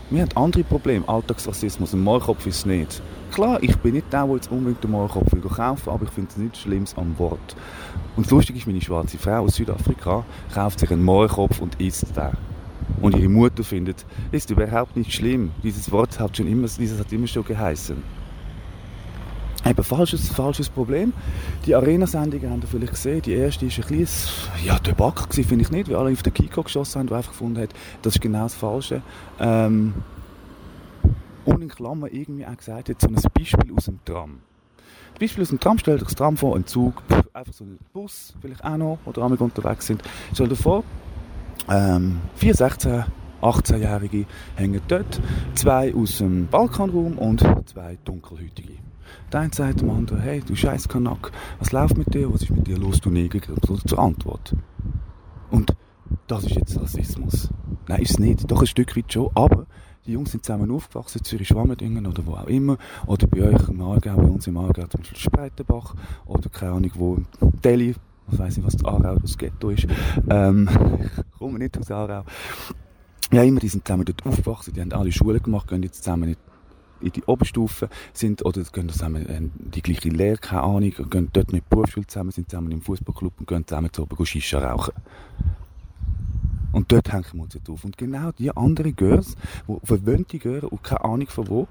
Wir haben andere Probleme, Alltagsrassismus, ein Maulkopf ist es nicht. Klar, ich bin nicht der, der jetzt unbedingt den Maulkopf will kaufen aber ich finde es nichts Schlimmes am Wort. Und lustig ist, meine schwarze Frau aus Südafrika kauft sich einen Maulkopf und isst den. Und ihre Mutter findet, ist überhaupt nicht schlimm. Dieses Wort hat schon immer, dieses hat immer schon geheißen. Eben, falsches, falsches Problem. Die Arena-Sendungen haben ihr vielleicht gesehen. Die erste war ein kleines, ja, Debakel finde ich nicht, weil alle auf den Kiko geschossen haben, die einfach gefunden haben, das ist genau das Falsche. Ähm, und in Klammern irgendwie auch gesagt hat, so ein Beispiel aus dem Tram. Ein Beispiel aus dem Tram, stellt euch das Tram vor, ein Zug, einfach so ein Bus, vielleicht auch noch, oder einmal unterwegs sind. Stellt euch vor, ähm, 4, 16, 18-Jährige hängen dort, zwei aus dem Balkanraum und zwei Dunkelhütige. Der eine sagt dem anderen, hey, du scheiß Kanak, was läuft mit dir, was ist mit dir los, du Neger? Zur Antwort. Und das ist jetzt Rassismus. Nein, ist es nicht. Doch ein Stück weit schon, aber die Jungs sind zusammen aufgewachsen, Zürich Schwammerdingen oder wo auch immer. Oder bei euch im Aargau, bei uns im Aargau zum Beispiel Spreitenbach. Oder keine Ahnung wo, Delhi. Ich weiß nicht, was das Aarau, das Ghetto ist. Ähm, ich komme nicht aus Aarau. Ja, immer, die sind zusammen dort aufgewachsen, die haben alle Schule gemacht, gehen jetzt zusammen in in die Oberstufe sind oder gehen zusammen in die gleiche Lehre, keine Ahnung, gehen dort die Berufsschule zusammen, sind zusammen im Fußballclub und gehen zusammen zu oben Shisha rauchen. Und dort hängen wir uns jetzt auf. Und genau die anderen Girls, die verwöhnte Girls und keine Ahnung von wo,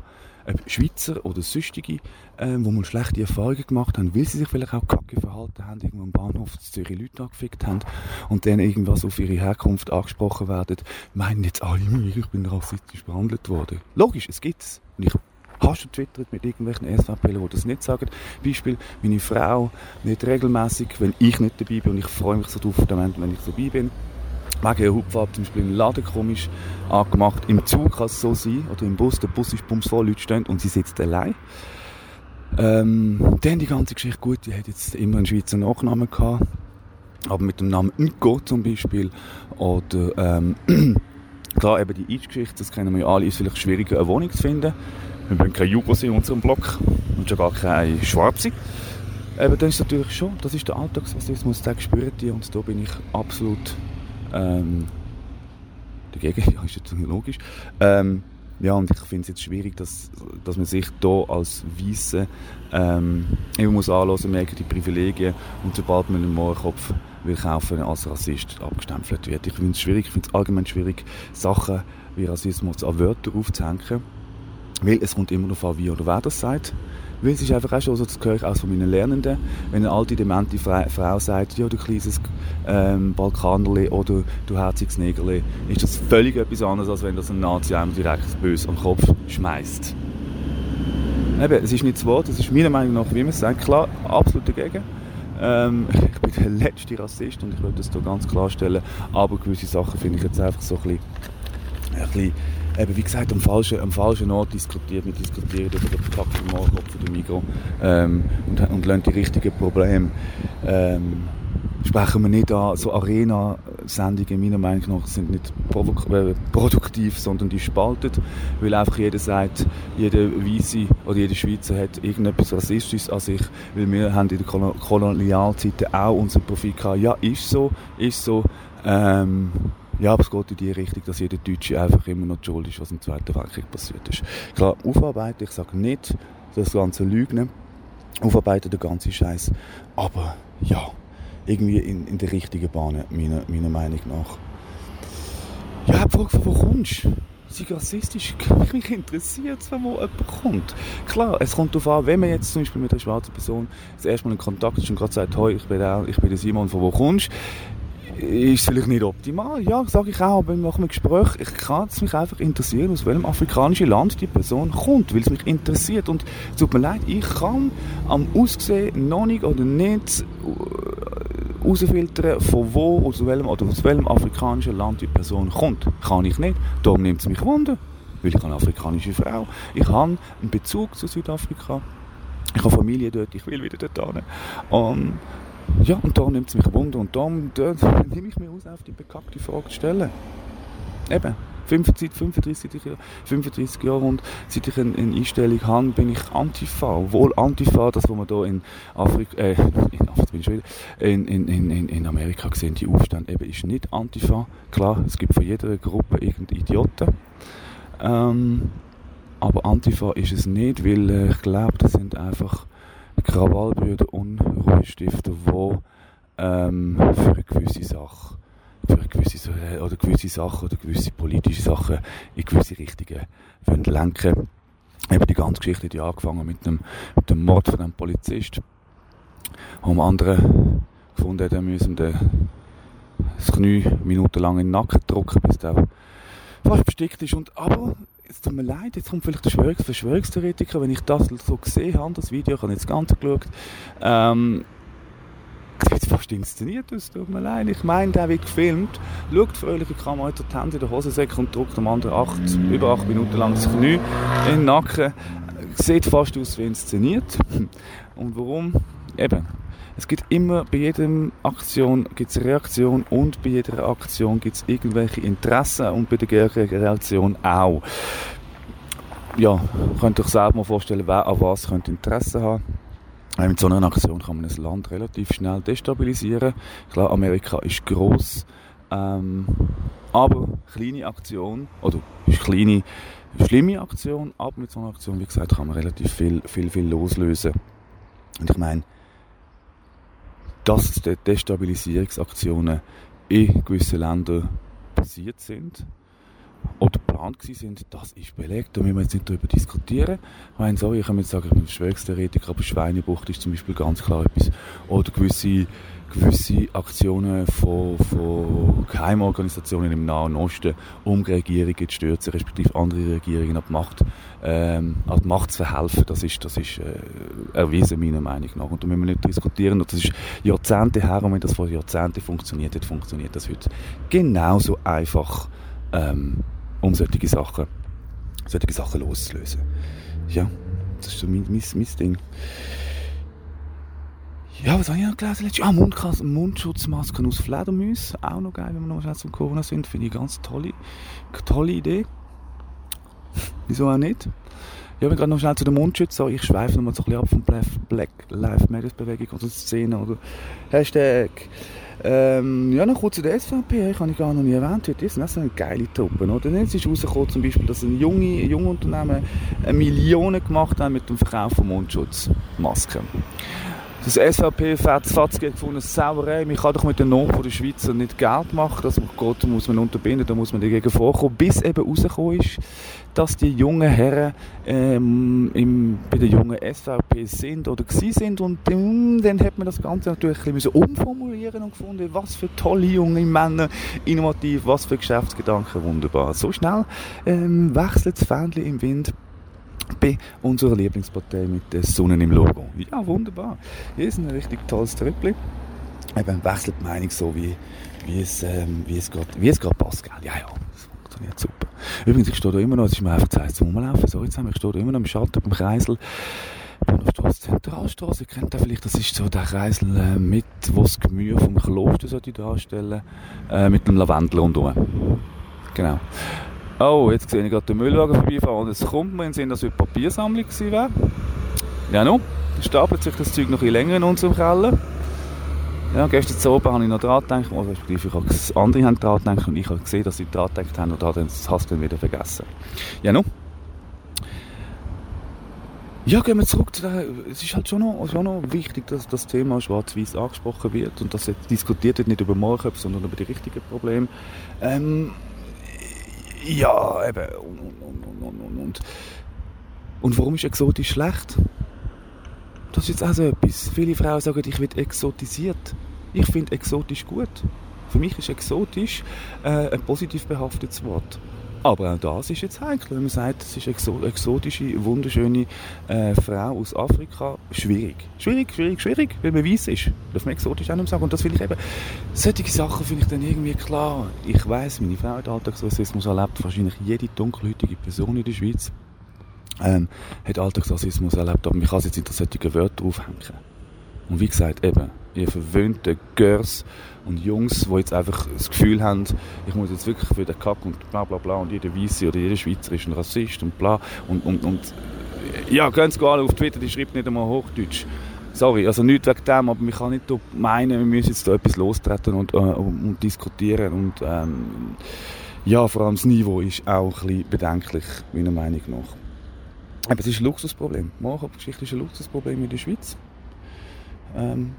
ob Schweizer oder Süchtige, ähm, wo mal schlechte Erfahrungen gemacht haben, weil sie sich vielleicht auch kacke verhalten haben, irgendwo am Bahnhof in Zürich Leute angefickt haben und dann irgendwas auf ihre Herkunft angesprochen werden, meinen jetzt alle, ich bin rassistisch behandelt worden. Logisch, es gibt's. Und ich Hast du twittert mit irgendwelchen SVPler, die das nicht sagen? Beispiel, meine Frau nicht regelmäßig, wenn ich nicht dabei bin und ich freue mich so drauf, wenn ich dabei bin. Wegen der Hauptfarbe zum Beispiel im Laden komisch angemacht. Im Zug kann es so sein, oder im Bus, der Bus ist bumsvoll, Leute stehen und sie sitzt allein. Ähm, dann die ganze Geschichte, gut, die hat jetzt immer einen Schweizer Nachnamen gehabt, aber mit dem Namen Nico zum Beispiel, oder ähm, klar, eben die Eid-Geschichte, das kennen wir ja alle, ist vielleicht schwieriger, eine Wohnung zu finden. Wir wollen keine Jugos in unserem Block und schon gar keine Schwarze. Eben, das ist natürlich schon, das ist der Alltagsrassismus, den spüren die und da bin ich absolut ähm, dagegen, ja, ist jetzt logisch. Ähm, ja, und ich finde es jetzt schwierig, dass, dass man sich hier als Weisse ähm, immer muss anhören, merken die Privilegien und sobald man einen Mohrenkopf will kaufen als Rassist abgestempelt wird. Ich finde es schwierig, ich finde es allgemein schwierig, Sachen wie Rassismus an Wörter aufzuhängen, weil es kommt immer darauf an, wie oder wer das sagt. Weil es ist einfach auch schon so, das höre ich auch von meinen Lernenden, wenn eine alte, demente Fra Frau sagt, ja, du kleines ähm, Balkanerli oder du herziges Negerli, ist das völlig etwas anderes, als wenn das ein Nazi einem direkt böse am Kopf schmeißt. Eben, es ist nicht das Wort, es ist meiner Meinung nach, wie man es sagt, klar, absolut dagegen. Ähm, ich bin der letzte Rassist und ich würde das hier ganz klarstellen, aber gewisse Sachen finde ich jetzt einfach so ein bisschen, ein bisschen eben, wie gesagt, am falschen, am falschen Ort diskutiert. Wir diskutieren über den verkackten Morgenkopf von der Migros ähm, und, und lernen die richtigen Probleme. Ähm, sprechen wir nicht an. So Arena-Sendungen, meiner Meinung nach, sind nicht äh, produktiv, sondern die spalten, weil einfach jeder sagt, jeder Weise oder jeder Schweizer hat irgendetwas Rassistisches an sich, weil wir haben in der Kolonialzeit auch unser Profil gehabt. Ja, ist so, ist so. Ähm, ja, aber es geht in die Richtung, dass jeder Deutsche einfach immer noch schuld ist, was im Zweiten Weltkrieg passiert ist. Klar, aufarbeiten, ich sage nicht, das ganze Lügen, aufarbeiten den ganzen Scheiß, aber ja, irgendwie in, in der richtigen Bahn, meiner, meiner Meinung nach. Ja, die Frage, von wo kommst du? Sei rassistisch, mich interessiert es, von wo jemand kommt. Klar, es kommt darauf an, wenn man jetzt zum Beispiel mit einer schwarzen Person das erste Mal in Kontakt ist und gerade sagt, hey, ich bin der, ich bin der Simon, von wo kommst ist vielleicht nicht optimal. Ja, sage ich auch, aber nach einem Gespräch, ich kann es mich einfach interessieren, aus welchem afrikanischen Land die Person kommt, weil es mich interessiert. Und es tut mir leid, ich kann am Aussehen noch nicht oder nicht äh, herausfiltern, von wo, aus welchem, oder aus welchem afrikanischen Land die Person kommt. Kann ich nicht. Darum nimmt es mich Wunder, weil ich eine afrikanische Frau. Ich habe einen Bezug zu Südafrika. Ich habe Familie dort, ich will wieder dort hin. Um, ja, und da nimmt es mich Wunder und da, da nehme ich mir aus, auf die bekackte Frage zu stellen. Eben, 35, 35, 35 Jahre und seit ich eine, eine Einstellung habe, bin ich Antifa. Obwohl Antifa, das, was wir hier in Afrika, äh, in, Afrika, in, in, in, in Amerika sehen, die Aufstände, eben ist nicht Antifa. Klar, es gibt von jeder Gruppe irgendeine Idioten. Ähm, aber Antifa ist es nicht, weil äh, ich glaube, das sind einfach Krawallbrüder und Ruhestifter, die ähm, für eine gewisse Sache für gewisse, oder gewisse Sachen oder gewisse politische Sachen in gewisse Richtungen wollen lenken Eben die ganze Geschichte ja angefangen mit dem, mit dem Mord von einem Polizist. Am anderen gefunden hat, er müsse das Knie minutenlang in den Nacken drücken, bis der fast bestickt ist. Und, aber es tut mir leid, jetzt kommt vielleicht der Verschwörungs Verschwörungstheoretiker, wenn ich das so gesehen habe, das Video, ich habe jetzt ganz geschaut, ähm, sieht fast inszeniert aus, tut mir leid. Ich meine, der wird gefilmt, schaut fröhliche Kamera, hat die Hände in der Hosensäcke und drückt am anderen acht, über acht Minuten lang das Knie in den Nacken. Sieht fast aus wie inszeniert. Und warum? Eben, es gibt immer bei jeder Aktion gibt's Reaktion und bei jeder Aktion gibt es irgendwelche Interessen und bei der Gegenreaktion auch. Ja, könnt euch selber mal vorstellen, wer an was könnte Interesse haben. Mit so einer Aktion kann man ein Land relativ schnell destabilisieren. Klar, Amerika ist groß, ähm, aber kleine Aktion oder ist kleine schlimme Aktion, aber mit so einer Aktion, wie gesagt, kann man relativ viel, viel, viel loslösen. Und ich meine, dass es Destabilisierungsaktionen in gewissen Ländern passiert sind oder geplant sind, das ist belegt. Da müssen wir jetzt nicht darüber diskutieren. Ich meine, sorry, ich kann jetzt sagen, ich bin Verschwörungstheoretiker, aber Schweinebucht ist zum Beispiel ganz klar etwas. Oder gewisse, gewisse Aktionen von, von Geheimorganisationen im Nahen Osten, um Regierungen zu stürzen, respektive andere Regierungen an die Macht, ähm, an die Macht zu verhelfen. Das ist, das ist äh, erwiesen, meiner Meinung nach. Und da müssen wir nicht diskutieren. Und das ist Jahrzehnte her, und wenn das vor Jahrzehnten funktioniert hat, funktioniert das heute genauso einfach. Ähm, um solche Sachen, solche Sachen loszulösen. Ja, das ist so mein, mein, mein Ding. Ja, was habe ich noch gelesen? Ah, Mundkas Mundschutzmasken aus Fledermäus. Auch noch geil, wenn wir noch schnell zum Corona sind. Finde ich eine ganz tolle, tolle Idee. Wieso auch nicht? Ja, wenn gerade noch schnell zu den Mundschutz so, ich schweife noch mal so ein bisschen ab von Black, Lives Matter Bewegung oder Szene oder Hashtag. Ähm, ja, noch kurz zu der SVP, ich habe ich gar noch nie erwähnt, sind auch so eine geile Truppe, oder? Jetzt ist rausgekommen zum Beispiel, dass ein junge, junge Unternehmen Millionen gemacht haben mit dem Verkauf von Mundschutzmasken. Das SVP Fatz gefunden, Sauerei, man kann doch mit den Not der Schweizer nicht Geld machen, das muss man unterbinden, da muss man dagegen vorkommen, bis eben rausgekommen ist, dass die jungen Herren ähm, im, bei der jungen SVP sind oder gsi sind und ähm, dann hat man das Ganze natürlich ein bisschen umformulieren und gefunden, was für tolle junge Männer, innovativ, was für Geschäftsgedanken, wunderbar. So schnell ähm, wechselt das Fähnchen im Wind bei unserer Lieblingspartei mit der Sonne im Logo. Ja, wunderbar. Hier ist ein richtig tolles Tröppchen. Eben wechselt die Meinung so, wie, wie es, ähm, wie es gerade, wie es gerade passt, gell? Ja, ja, das funktioniert super. Übrigens, ich stehe da immer noch, es ist mir einfach Zeit zum Rumlaufen, so jetzt ich stehe da immer noch im Schatten beim Kreisel. Bahnhofstrasse, Zentralstraße, ihr kennt das vielleicht, das ist so der Kreisel äh, mit, wo das Gemüse vom Kloster sollte darstellen, äh, mit dem Lavendel rundherum. Genau. Oh, jetzt sehe ich gerade den Müllwagen vorbeifahren und es kommt mir in den Sinn, dass es eine Papiersammlung gewesen wäre. Ja, nun, stapelt sich das Zeug noch ein länger in unserem Keller. Ja, gestern zu oben habe ich noch dran gedacht, also respektive ich habe andere haben dran gedacht und ich habe gesehen, dass sie dran gedacht haben und da das hast du dann wieder vergessen. Ja, nun. Ja, gehen wir zurück zu der, es ist halt schon noch, schon noch wichtig, dass das Thema schwarz-weiß angesprochen wird und dass jetzt diskutiert wird, nicht über Morgen, sondern über die richtigen Probleme. Ähm, ja, eben. Und, und, und, und, und. und warum ist exotisch schlecht? Das ist jetzt auch so etwas. Viele Frauen sagen, ich werde exotisiert. Ich finde exotisch gut. Für mich ist exotisch äh, ein positiv behaftetes Wort. Aber auch das ist jetzt heikel, wenn man sagt, es ist eine exotische, wunderschöne äh, Frau aus Afrika. Schwierig. Schwierig, schwierig, schwierig, weil man weiss ist. Darf man exotisch auch nicht sagen. Und das finde ich eben, solche Sachen finde ich dann irgendwie klar. Ich weiss, meine Frau hat Alltagsrassismus erlebt, wahrscheinlich jede dunkelhäutige Person in der Schweiz ähm, hat Alltagsrassismus erlebt, aber mich kann jetzt nicht an solche Wörter aufhängen. Und wie gesagt, eben, ihr verwöhnten Girls und Jungs, die jetzt einfach das Gefühl haben, ich muss jetzt wirklich für den Kack und bla bla bla und jeder Weisse oder jeder Schweizer ist ein Rassist und bla und, und, und ja, gehen Sie alle auf Twitter, die schreibt nicht einmal Hochdeutsch. Sorry, also nicht wegen dem, aber man kann nicht meinen, wir müssen jetzt da etwas lostreten und, äh, und, und diskutieren und ähm, ja, vor allem das Niveau ist auch ein bisschen bedenklich, meiner Meinung nach. Aber es ist ein Luxusproblem. Morgengeschichte ist ein Luxusproblem in der Schweiz. Ähm,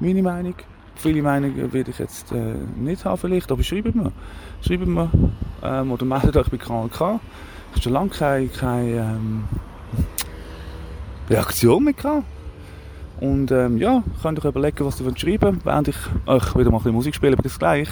meine Meinung. Viele Meinungen werde ich jetzt äh, nicht haben vielleicht, aber schreibt mir. Schreibt mir ähm, oder meldet euch bei KNK. Ich habe schon lange keine, keine ähm, Reaktion mehr gehabt. Und ähm, ja, könnt euch überlegen, was ihr schreiben wollt, während ich euch wieder mal ein bisschen Musik spiele. Bis gleich.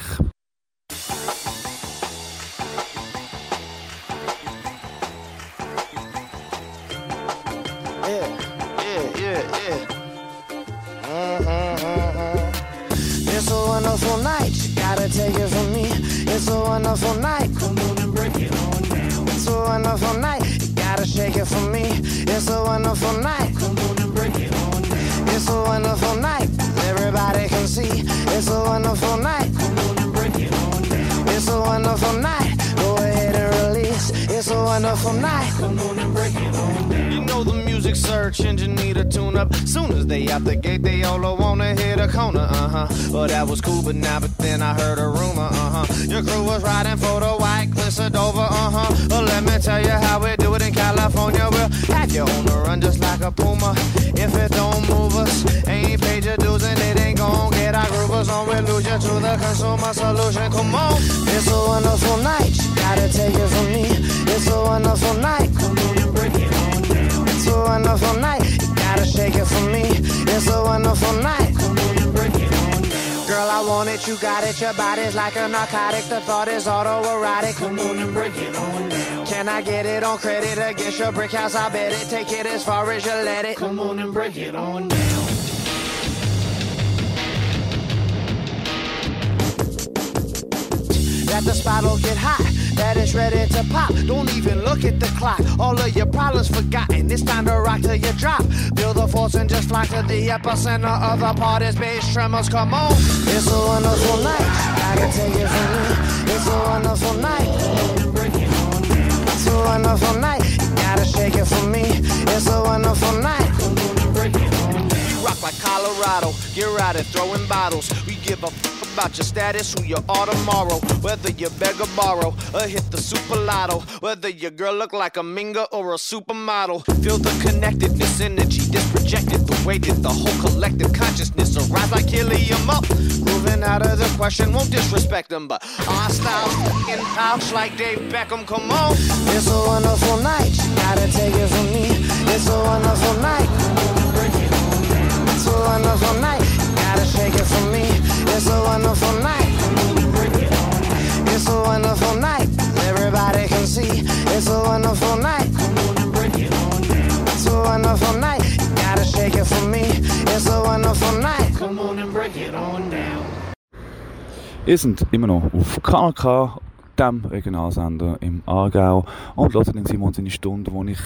Well, that was cool, but now, but then I heard a rumor, uh huh. Your crew was riding for the white Dover, uh huh. Well, let me tell you how we do it in California. We'll have you on the run just like a puma. If it don't move us, ain't paid your dues and it ain't gon' get our groovers on. We'll lose you to the consumer solution. Come on, it's a wonderful night. Gotta take it from me. It's a wonderful night. Come on and break it on down. It's a wonderful night. You gotta shake it from me. It's a wonderful night. Girl, I want it, you got it. Your body's like a narcotic. The thought is autoerotic. Come on and break it on down. Can I get it on credit against your brick house? I bet it. Take it as far as you let it. Come on and break it on down. that the spot'll get hot, that it's ready to pop. Don't even look at the clock, all of your problems forgotten. It's time to rock till you drop. Feel the force and just fly to the epicenter of the party's bass tremors. Come on, it's a wonderful night. Gotta take it from me. It's a wonderful night. It's a wonderful night. You gotta shake it for me. It's a wonderful night. We rock like Colorado, get right at throwing bottles. We give a fuck about your status, who you are tomorrow. Whether you beg or borrow, or hit the super lotto. Whether your girl look like a minga or a supermodel. Feel the connectedness, energy that's projected. The way that the whole collective consciousness arise like helium up. Moving out of the question, won't disrespect them, but our style's fucking pouch like Dave Beckham. Come on, it's a wonderful night. Gotta take it from me. It's a wonderful night. It's a wonderful night. Gotta shake it for me. It's a wonderful night. It's a wonderful night. Everybody can see. It's a wonderful night. Come on and break it on down. It's a wonderful night. You gotta shake it for me. It's a wonderful night. Come on and break it on down. Ihr sind immer noch auf KNK, dem Regionalsender im Aargau und hört den Simon seine Stunde, wo ich,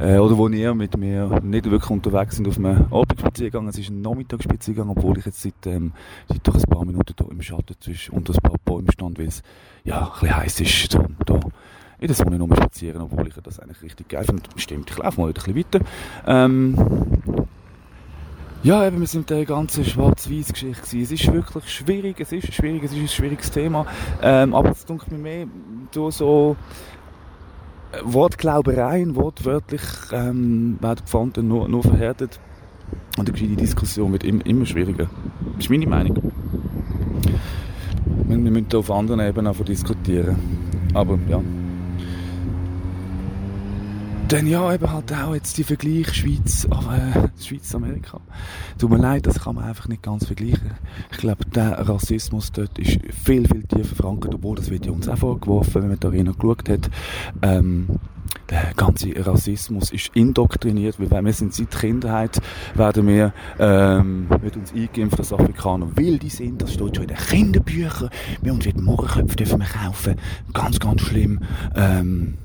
äh, oder wo ihr mit mir nicht wirklich unterwegs sind auf einem Abendspaziergang. Es ist ein Nachmittagsspaziergang, obwohl ich jetzt seit, ähm, seit doch ein paar Minuten hier im Schatten zwischen unter ein paar Bäumen stand, weil es ja, ein bisschen heiß ist, so, da in der Sonne spazieren, obwohl ich das eigentlich richtig geil finde. Stimmt, ich laufe mal wieder ein bisschen weiter. Ähm, ja, eben, wir sind in der ganzen Schwarz-Weiß-Geschichte. Es ist wirklich schwierig, es ist schwierig, es ist ein schwieriges Thema. Ähm, aber es dunkelt mir mehr durch so äh, Wortglaubereien, wortwörtlich ähm, werden gefunden, nur, nur verhärtet. Und gescheite Diskussion wird immer, immer schwieriger. Das ist meine Meinung. Wir, wir müssen auf anderen Ebenen einfach diskutieren. Aber ja. Dann ja, eben halt auch jetzt die Vergleich Schweiz, aber äh, Schweiz-Amerika. Tut mir leid, das kann man einfach nicht ganz vergleichen. Ich glaube, der Rassismus dort ist viel, viel tiefer verankert, obwohl das wird ja uns auch vorgeworfen, wenn man da rein geschaut hat. Ähm, der ganze Rassismus ist indoktriniert, weil wir sind seit Kindheit, werden wir, ähm, wird uns eingeimpft, dass Afrikaner wilde sind, das steht schon in den Kinderbüchern, wir uns wird Mohrenköpfe dürfen wir kaufen, ganz, ganz schlimm, ähm,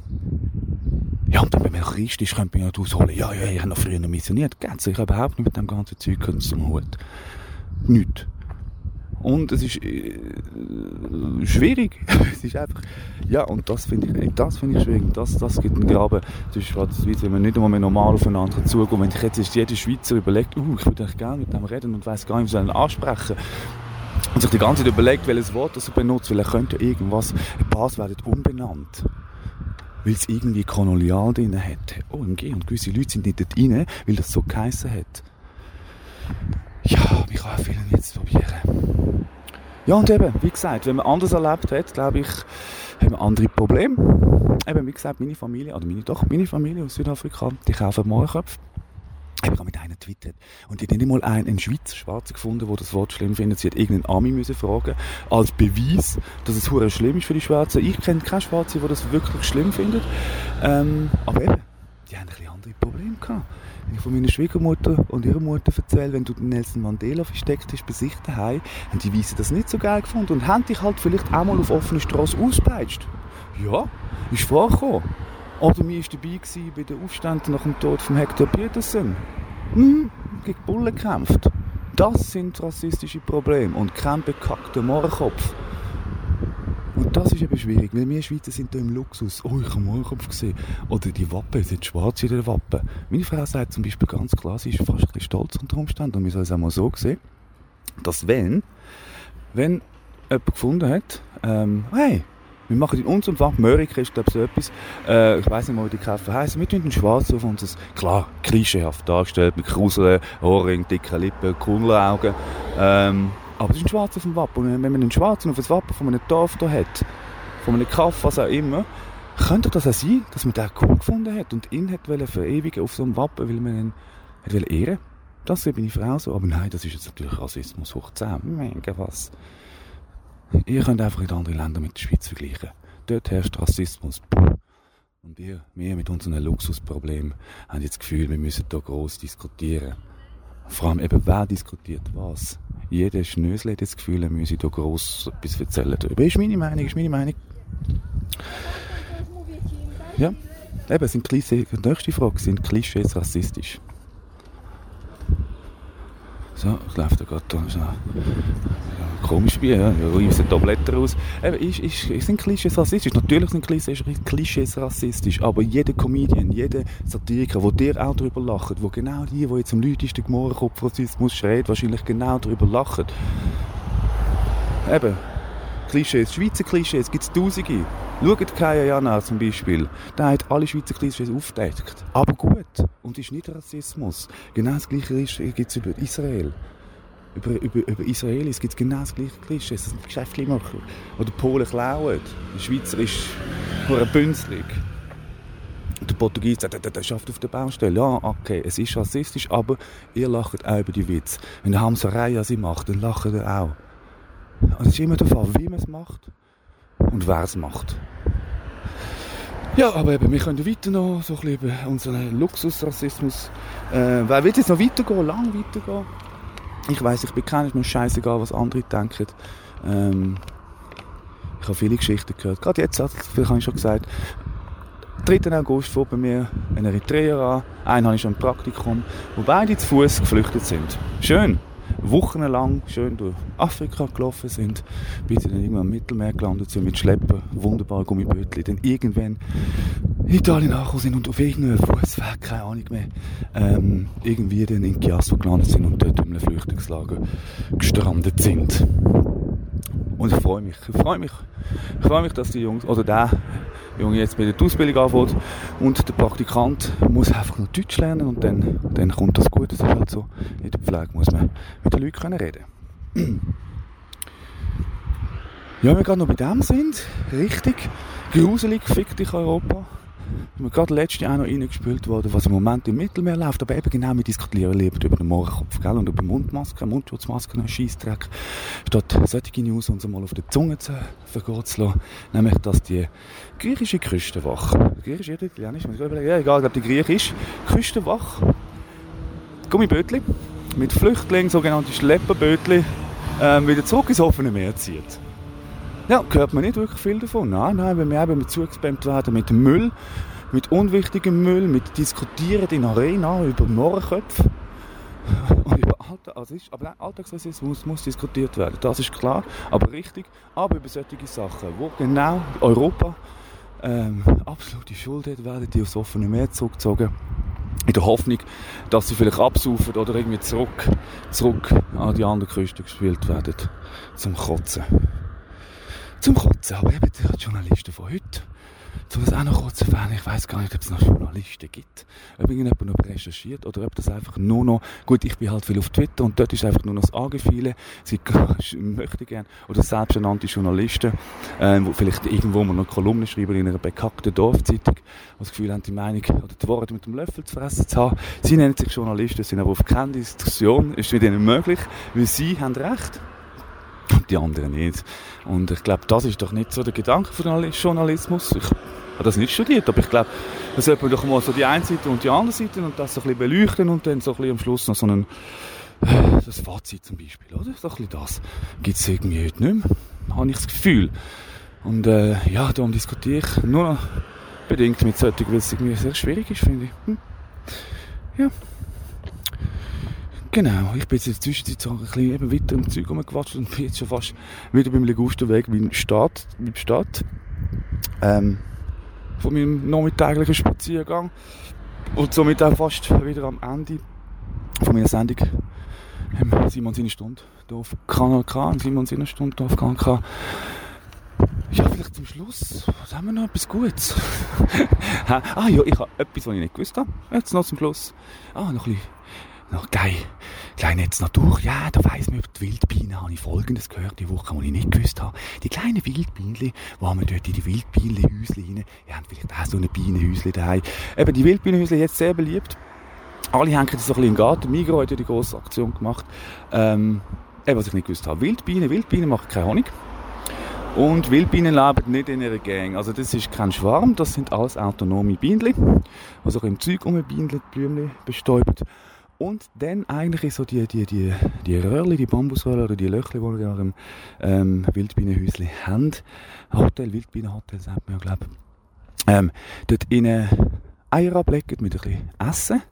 ja, und dann, man Christ ist, könnte man ja daraus holen, ja, ja, ich habe noch früher noch missioniert. Ganz sicher überhaupt nicht mit dem ganzen Zeug zum Hut. Nicht. Und es ist äh, schwierig. es ist einfach, ja, und das finde ich, das ich schwierig. Das, das gibt einen Graben zwischen Schwarz und Schweiz, wenn man nicht einmal normal aufeinander zugeht. Wenn sich jetzt jeder Schweizer überlegt, uh, ich würde gerne mit dem reden und weiß gar nicht, wie ich ansprechen. Und sich die ganze Zeit überlegt, welches Wort er benutzt, weil er könnte irgendwas, ein paar werden umbenannt weil es irgendwie kolonial drin hat. OMG, und gewisse Leute sind nicht dort rein, weil das so geheissen hat. Ja, ich kann vielen jetzt probieren. Ja, und eben, wie gesagt, wenn man anders erlebt hat, glaube ich, haben wir andere Probleme. Eben, wie gesagt, meine Familie, oder meine, doch, meine Familie aus Südafrika, die kaufen Mohrenköpfe. Ich habe mit einer twittert. Und die hat nicht mal einen, einen Schweizer Schwarzen gefunden, der das Wort schlimm findet. Sie hat irgendeinen Ami müssen fragen, als Beweis, dass es hure schlimm ist für die Schwarzen. Ich kenne keinen Schwarzen, der das wirklich schlimm findet. Ähm, aber eben, die haben ein bisschen andere Probleme gehabt. Wenn ich von meiner Schwiegermutter und ihrer Mutter erzähle, wenn du Nelson Mandela versteckt hast bei sich daheim, haben die Weißen das nicht so geil gefunden und haben dich halt vielleicht auch mal auf offener Straße ausgepeitscht. Ja, ist vorgekommen. Oder mir war dabei bei den Aufständen nach dem Tod von Hector Peterson. Hm, gegen Bullen gekämpft. Das sind rassistische Probleme und kein bekackter Mohrenkopf. Und das ist eben schwierig, weil wir Schweizer sind hier im Luxus. Oh, ich habe Mohrenkopf gesehen. Oder die Wappen, sind schwarz in den Wappen. Meine Frau sagt zum Beispiel ganz klar, sie ist fast ein bisschen stolz unter Umständen. Und wir sollen es auch mal so sehen, dass wenn, wenn jemand gefunden hat, ähm, hey, wir machen in unserem Fach, Mörike ist glaube ich so etwas, äh, ich weiß nicht mal, wie die Käfer heißen, wir tun den Schwarz auf uns, klar, klischeehaft dargestellt, mit Kruseln, Ohrring, dicken Lippen, Kundelaugen, ähm, Aber es ist ein Schwarz auf dem Wappen. Und wenn man einen Schwarzen auf das Wappen von einem Dorf da hat, von einem Kaff, was auch immer, könnte das auch sein, dass man den cool gefunden hat und ihn hat verewigen auf so einem Wappen, weil man ihn hat ehren. Das sehe ich Frau so. Aber nein, das ist jetzt natürlich Rassismus hoch 10. Mega was. Ihr könnt einfach nicht andere Länder mit der Schweiz vergleichen. Dort herrscht Rassismus. Und ihr, wir mit unseren Luxusproblemen, haben jetzt das Gefühl, wir müssen hier gross diskutieren. Vor allem eben, wer diskutiert was. Jeder Schnösel hat das Gefühl, er müsse hier gross etwas erzählen darüber. Ist meine Meinung, ist meine Meinung. Ja, eben, sind Klischees, die nächste Frage, sind Klischees rassistisch? So, es läuft da gerade. So. Komisch Spiel, ja. Ja, reissen da Blätter raus. Eben, ist, ist, sind Klischees rassistisch? Natürlich sind Klischees, Klischees rassistisch, aber jeder Comedian, jeder Satiriker, der dir auch darüber lacht, wo genau die, die jetzt am lautesten Mohrenkopf Rassismus schreit, wahrscheinlich genau darüber lachen. Eben, Klischees, Schweizer Klischees gibt es tausende. Schaut Kaya Jana zum Beispiel. Der hat alle Schweizer Klischees aufgedeckt. Aber gut. Und ist nicht Rassismus. Genau das Gleiche gibt es über Israel. Über, über, über Israelis gibt es genau das gleiche Klischee. Das sind Geschäfte machen. Oder Polen klauen. Der Schweizer ist nur Bünzlig. Der Portugies sagt, der, schafft auf der Baustelle. Ja, okay, es ist rassistisch, aber ihr lacht auch über die Witze. Wenn der Hamza Raya sie macht, dann lacht er auch. Und es ist immer der Fall, wie man es macht und wer es macht. Ja, aber eben, wir können weiter noch so ein bisschen über unseren Luxusrassismus. Äh, wer will jetzt noch weitergehen, lang weitergehen? Ich weiß, ich bin keiner, ist mir scheißegal, was andere denken. Ähm, ich habe viele Geschichten gehört. Gerade jetzt, vielleicht habe ich schon gesagt, 3. August fährt bei mir ein Eritreer an. Einen habe ich schon im Praktikum, wo beide zu Fuß geflüchtet sind. Schön wochenlang schön durch Afrika gelaufen sind, bis sie dann irgendwann im Mittelmeer gelandet sind mit Schleppen, wunderbar Gummibötchen, dann irgendwann in Italien angekommen sind und auf irgendeinem Fußweg, keine Ahnung mehr, ähm, irgendwie dann in Chiasso gelandet sind und dort in einem Flüchtlingslager gestrandet sind. Und ich freue mich, ich freue mich, ich freue mich, dass die Jungs, oder der Junge jetzt bei der Ausbildung anfängt und der Praktikant muss einfach nur Deutsch lernen und dann, dann kommt das gut. Das ist halt so. In der Pflege muss man mit den Leuten reden Ja, wenn wir gerade noch bei dem sind, richtig gruselig, fick dich Europa. Ist mir gerade letzte auch noch reingespült worden, was im Moment im Mittelmeer läuft. Aber eben genau, wir diskutieren lieber über den Mohrenkopf, gell? Und über Mundmasken, Mundschutzmasken, Scheissdreck. Statt solche News uns mal auf der Zunge zu vergehen. Nämlich, dass die griechische Küstenwache, griechische oder italienische, muss ich überlegen, ja, egal, ich glaube, die griechische Küstenwache, Gummibötli, mit Flüchtlingen, sogenannte Schlepperbötli, ähm, wieder zurück ins offene Meer zieht. Ja, hört man nicht wirklich viel davon. Nein, nein, wenn wir eben zugespammt werden mit Müll, mit unwichtigem Müll, mit diskutieren in Arena über Mohrenköpfe und über Alltag, also ist, aber Alltagsrassismus muss diskutiert werden, das ist klar, aber richtig, aber über solche Sachen, wo genau Europa ähm, absolute Schuld hat, werden die aufs offene Meer zurückgezogen. In der Hoffnung, dass sie vielleicht absaufen oder irgendwie zurück, zurück an die andere Küste gespielt werden, zum Kotzen zum Kotzen. Aber eben die Journalisten von heute, um das auch noch kurz zu erwähnen, ich weiß gar nicht, ob es noch Journalisten gibt. Ob irgendjemand noch recherchiert oder ob das einfach nur noch, gut, ich bin halt viel auf Twitter und dort ist einfach nur noch das Angefühle, sie möchten gerne, oder selbsternannte Journalisten, ähm, wo vielleicht irgendwo mal noch Kolumnen schreiben in einer bekackten Dorfzeitung, die das Gefühl haben, die Meinung oder die Worte mit dem Löffel zu fressen zu haben. Sie nennen sich Journalisten, sind aber auf keine Diskussion, ist mit ihnen möglich, weil sie haben Recht die anderen nicht. Und ich glaube, das ist doch nicht so der Gedanke von Journalismus. Ich habe das nicht studiert, aber ich glaube, da sollte man doch mal so die eine Seite und die andere Seite und das so ein bisschen beleuchten und dann so ein bisschen am Schluss noch so äh, das Fazit zum Beispiel, oder? So ein bisschen das gibt es irgendwie heute nicht mehr, habe ich das Gefühl. Und äh, ja, darum diskutiere ich nur noch bedingt mit solchen, weil es irgendwie sehr schwierig ist, finde ich. Hm. Ja. Genau, ich bin jetzt in der Zwischenzeit so ein bisschen eben weiter im Zeug rumgewatscht und bin jetzt schon fast wieder beim Ligusterweg beim Start, beim Start ähm, von meinem nachmittäglichen Spaziergang und somit auch fast wieder am Ende von meiner Sendung ähm, Simon seine Stunde hier auf Kanal K, Simon seine Stunde hier auf Kanal K. Ja, vielleicht zum Schluss. Was haben wir noch? Etwas Gutes? ah ja, ich habe etwas, was ich nicht gewusst habe. Jetzt noch zum Schluss. Ah, noch ein bisschen noch geil. Kleine jetzt Natur, ja, da weiss man über die Wildbienen, habe ich Folgendes gehört, die Woche, die ich nicht gewusst habe. Die kleinen Wildbienen, wo haben wir dort in die Wildbienenhäuschen rein, ihr habt vielleicht auch so ein Bienenhäuschen daheim. Eben, die Wildbienenhäuschen jetzt sehr beliebt. Alle hängen das so ein bisschen im Garten. Migros hat ja die grosse Aktion gemacht. Ähm, eben, was ich nicht gewusst habe. Wildbienen, Wildbienen machen keinen Honig. Und Wildbienen leben nicht in ihrer Gang. Also das ist kein Schwarm, das sind alles autonome Bienen, also im Zeug um Bienen, Blümchen bestäubt. Und dann eigentlich so die, die, die, die Röhrchen, die Bambusröhrchen oder die Löchli, die wir in eurem ähm, Wildbienenhäuschen haben. Hotel, Wildbienenhotel, sagt man ja, glaube ich. Ähm, dort innen Eier ablegen mit ein bisschen Essen.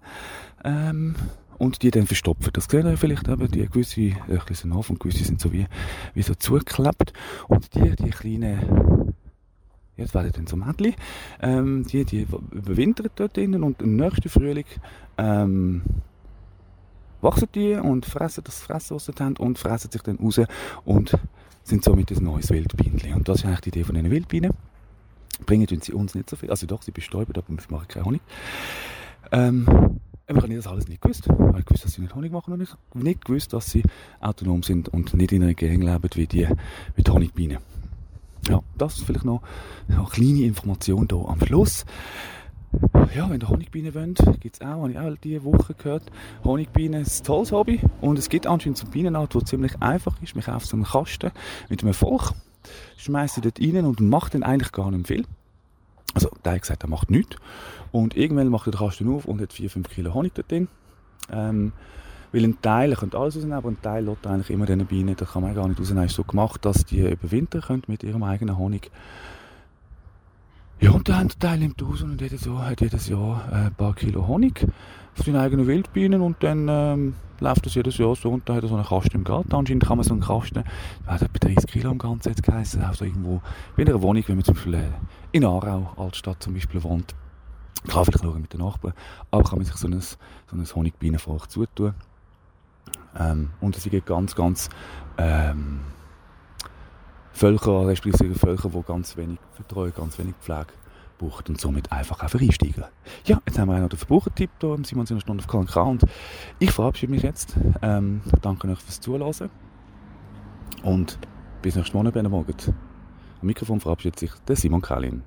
Ähm, und die dann verstopfen. Das sehen ihr vielleicht eben, die gewisse, ein bisschen auf und gewisse sind so wie, wie so zugeklebt. Und die, die kleinen, jetzt werden dann so Mädchen, ähm, die, die überwintern dort drinnen und im nächsten Frühling, ähm, wachsen die und fressen das Fressen, was sie haben, und fressen sich dann raus und sind somit ein neues Wildbienchen. Und das ist eigentlich die Idee von diesen Wildbienen. Bringen sie uns nicht so viel, also doch, sie bestäuben, aber wir machen keinen Honig. Ähm, ich habe das alles nicht gewusst. Ich habe gewusst, dass sie nicht Honig machen und ich habe nicht gewusst, dass sie autonom sind und nicht in einer Gegend leben wie die, wie die Honigbienen. Ja, das ist vielleicht noch eine kleine Information hier am Schluss. Ja, wenn ihr Honigbienen wollt, gibt es auch, habe ich auch diese Woche gehört, Honigbienen ist ein tolles Hobby und es gibt anscheinend so einen Bienenart, der ziemlich einfach ist. Man kauft so einen Kasten mit einem Volk, schmeißt sie dort rein und macht dann eigentlich gar nicht viel. Also, der hat gesagt, er macht nichts. Und irgendwann macht er den Kasten auf und hat 4-5 Kilo Honig dort drin. Ähm, weil ein Teil, er könnte alles rausnehmen, aber ein Teil lässt eigentlich immer diesen Bienen, da kann man gar nicht rausnehmen, ist so gemacht, dass die überwintern können mit ihrem eigenen Honig. Ja, und der andere Teil nimmt raus und jedes Jahr, hat jedes Jahr äh, ein paar Kilo Honig für seine eigenen Wildbienen und dann ähm, läuft das jedes Jahr so und dann hat er so einen Kasten im Garten. Anscheinend kann man so einen Kasten, der hat etwa 30 Kilo im Ganzen jetzt geheißen, auch so irgendwo bei einer Wohnung, wenn man zum Beispiel äh, in Aarau, Altstadt zum Beispiel wohnt, kann vielleicht schauen mit den Nachbarn, aber kann man sich so ein, so ein Honigbienenvolk zutun. Ähm, und es gibt ganz, ganz ähm, Völker, respektive Völker, die ganz wenig Vertrauen, ganz wenig Pflege brauchen und somit einfach einfach einsteigen. Ja, jetzt haben wir auch noch den Verbrauchertipp hier im Simon Stunde auf KNK und ich verabschiede mich jetzt. Ähm, danke euch fürs Zuhören und bis nächsten Monat, wenn morgen. Am Mikrofon verabschiedet sich der Simon Kalin.